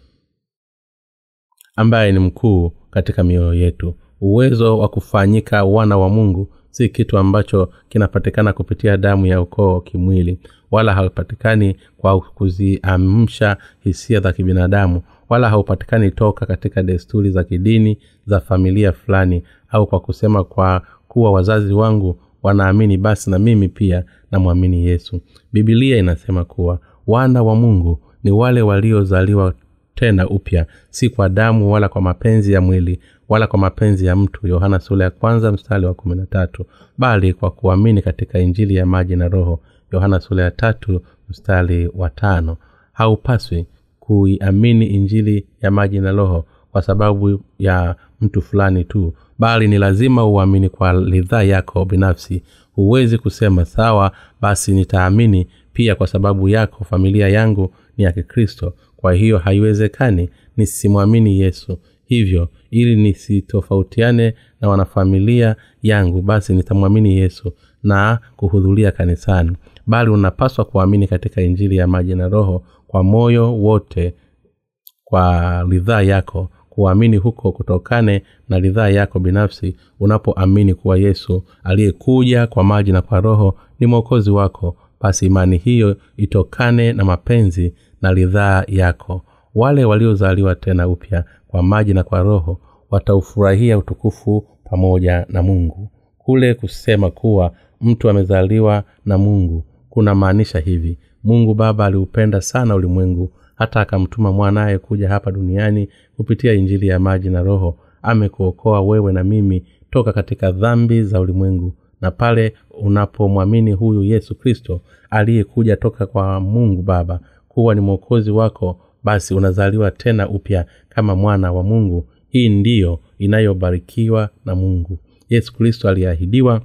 ambaye ni mkuu katika mioyo yetu. Uwezo wa kufanyika wana wa mungu si kitu ambacho kinapatikana kupitia damu ya ukoo kimwili wala haupatikani kwa kuziamsha hisia za kibinadamu wala haupatikani toka katika desturi za kidini za familia fulani au kwa kusema kwa kuwa wazazi wangu wanaamini basi na mimi pia namwamini yesu. Bibilia inasema kuwa wana wa mungu ni wale waliozaliwa tena upya si kwa damu wala kwa mapenzi ya mwili wala kwa mapenzi ya mtu yohana sura ya kwanza mstari wa kumi na tatu. Bali kwa kuamini katika injili ya maji na roho yohana sura ya tatu mstari wa tano. Haupaswi kuiamini injili ya maji na roho kwa sababu ya mtu fulani tu bali ni lazima uamini kwa ridhaa yako binafsi. Huwezi kusema sawa basi nitaamini pia kwa sababu yako familia yangu ni ya kikristo. Kwa hiyo haiwezekani nisimwamini yesu hivyo ili nisitofautiane na wanafamilia yangu basi nitamwamini yesu na kuhudhuria kanisani. Bali unapaswa kuamini katika injili ya maji na roho kwa moyo wote kwa ridhaa yako kuamini huko kutokane na ridhaa yako binafsi unapoamini kuwa yesu aliyekuja kwa maji na kwa roho ni mwokozi wako. Basi imani hiyo itokane na mapenzi na ridhaa yako. Wale waliozaliwa tena upya kwa maji na kwa roho wataufurahia utukufu pamoja na mungu. Kule kusema kuwa mtu amezaliwa na mungu kunamaanisha hivi. Mungu baba aliupenda sana ulimwengu hata akamtuma mwanaye kuja hapa duniani kupitia injili ya maji na roho. Amekuokoa wewe na mimi toka katika dhambi za ulimwengu. Na pale unapomwamini huyu yesu kristo aliyekuja toka kwa mungu baba kuwa ni mwokozi wako basi unazaliwa tena upya kama mwana wa mungu. Hii ndiyo inayobarikiwa na mungu. Yesu kristo aliyeahidiwa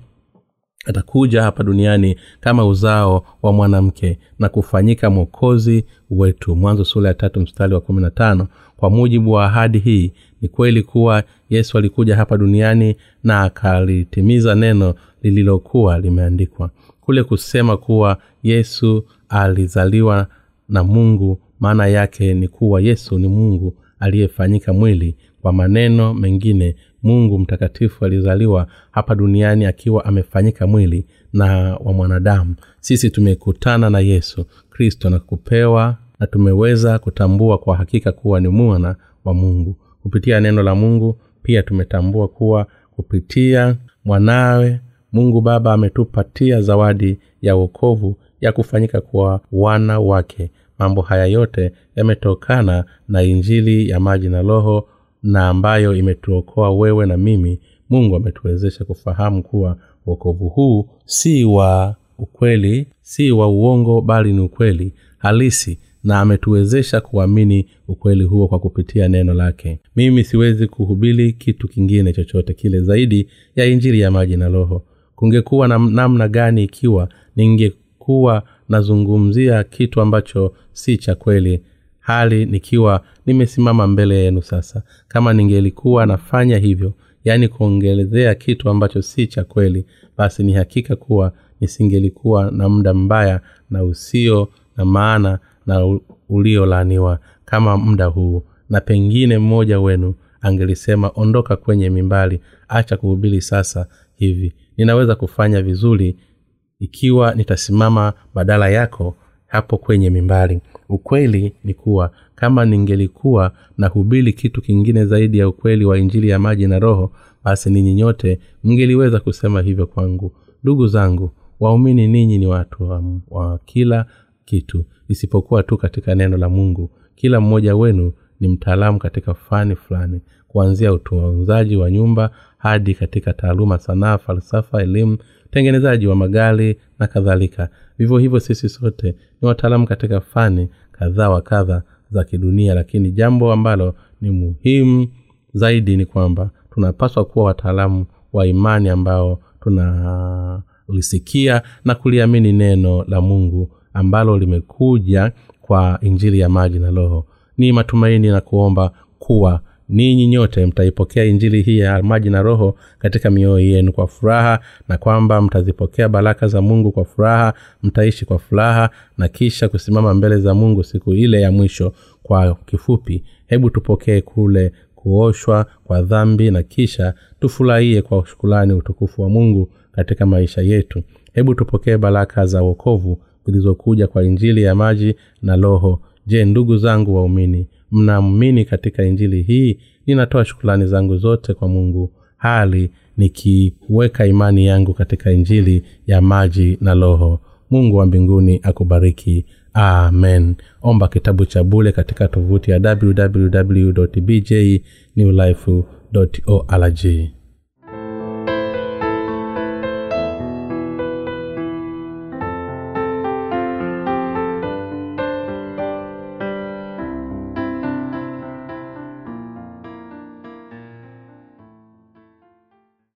atakuja hapa duniani kama uzao wa mwanamke na kufanyika mwokozi wetu. Mwanzo sura ya tatu mstari wa kumi na tano. Kwa mujibu wa ahadi hii ni kweli kuwa yesu alikuja hapa duniani na akalitimiza neno lililokuwa limeandikwa. Kule kusema kuwa yesu alizaliwa na mungu maana yake ni kuwa yesu ni mungu aliyefanyika mwili kwa maneno mengine. Mungu mtakatifu alizaliwa hapa duniani akiwa amefanyika mwili na wa mwanadamu. Sisi tumekutana na yesu kristo na kupewa na tumeweza kutambua kwa hakika kuwa ni mwana wa mungu. Kupitia neno la mungu pia tumetambua kuwa kupitia mwanawe mungu baba ametupatia zawadi ya uokovu ya kufanyika kuwa wana wake mambo haya yote yametokana na injili ya maji na roho na ambayo imetuokoa wewe na mimi. Mungu ametuwezesha kufahamu kuwa uokovu huu si wa ukweli si wa uongo bali ni ukweli halisi na ametuwezesha kuamini ukweli huo kwa kupitia neno lake. Mimi siwezi kuhubiri kitu kingine chochote kile zaidi ya injili ya maji na roho. Kungekuwa na namna gani ikiwa ningekuwa nazungumzia kitu ambacho si cha kweli hali nikiwa nimesimama mbele yenu sasa. Kama ningelikuwa nafanya hivyo yaani kuongelezea kitu ambacho si cha kweli basi ni hakika kuwa nisingelikuwa na muda mbaya na usio na maana na uliolaaniwa kama muda huu. Na pengine mmoja wenu angelisema ondoka kwenye mimbali acha kuhubiri sasa hivi. Ninaweza kufanya vizuri ikiwa nitasimama badala yako hapo kwenye mimbali. Ukweli ni kuwa kama ningelikuwa nahubiri kitu kingine zaidi ya ukweli wa injili ya maji na roho basi ninyi nyote mngeliweza kusema hivyo kwangu. Ndugu zangu waumini ninyi ni watu wa, wa kila kitu isipokuwa tu katika neno la mungu. Kila mmoja wenu ni mtaalamu katika fani fulani kuanzia utunzaji wa nyumba hadi katika taaluma sanaa falsafa elimu utengenezaji wa magari na kadhalika. Vivyo hivyo sisi sote ni wataalamu katika fani kadhaa wa kadha za kidunia lakini jambo ambalo ni muhimu zaidi ni kwamba tunapaswa kuwa wataalamu wa imani ambao tunalisikia na kuliamini neno la mungu ambalo limekuja kwa injili ya maji na roho ni matumaini na kuomba kuwa ninyi nyote mtaipokea injili hii ya maji na roho katika mioyo yenu kwa furaha na kwamba mtazipokea baraka za mungu kwa furaha mtaishi kwa furaha na kisha kusimama mbele za mungu siku ile ya mwisho kwa kifupi. Hebu tupokee kule kuoshwa kwa dhambi na kisha tufurahie kwa shukulani utukufu wa mungu katika maisha yetu. Hebu tupokee baraka za uokovu zilizokuja kwa injili ya maji na roho je ndugu zangu waumini mnaamini katika injili hii? Ninatoa shukulani zangu zote kwa mungu hali nikiweka imani yangu katika injili ya maji na roho. Mungu wa mbinguni akubariki. Amen. Omba kitabu cha bule katika tovuti ya www bj newlife org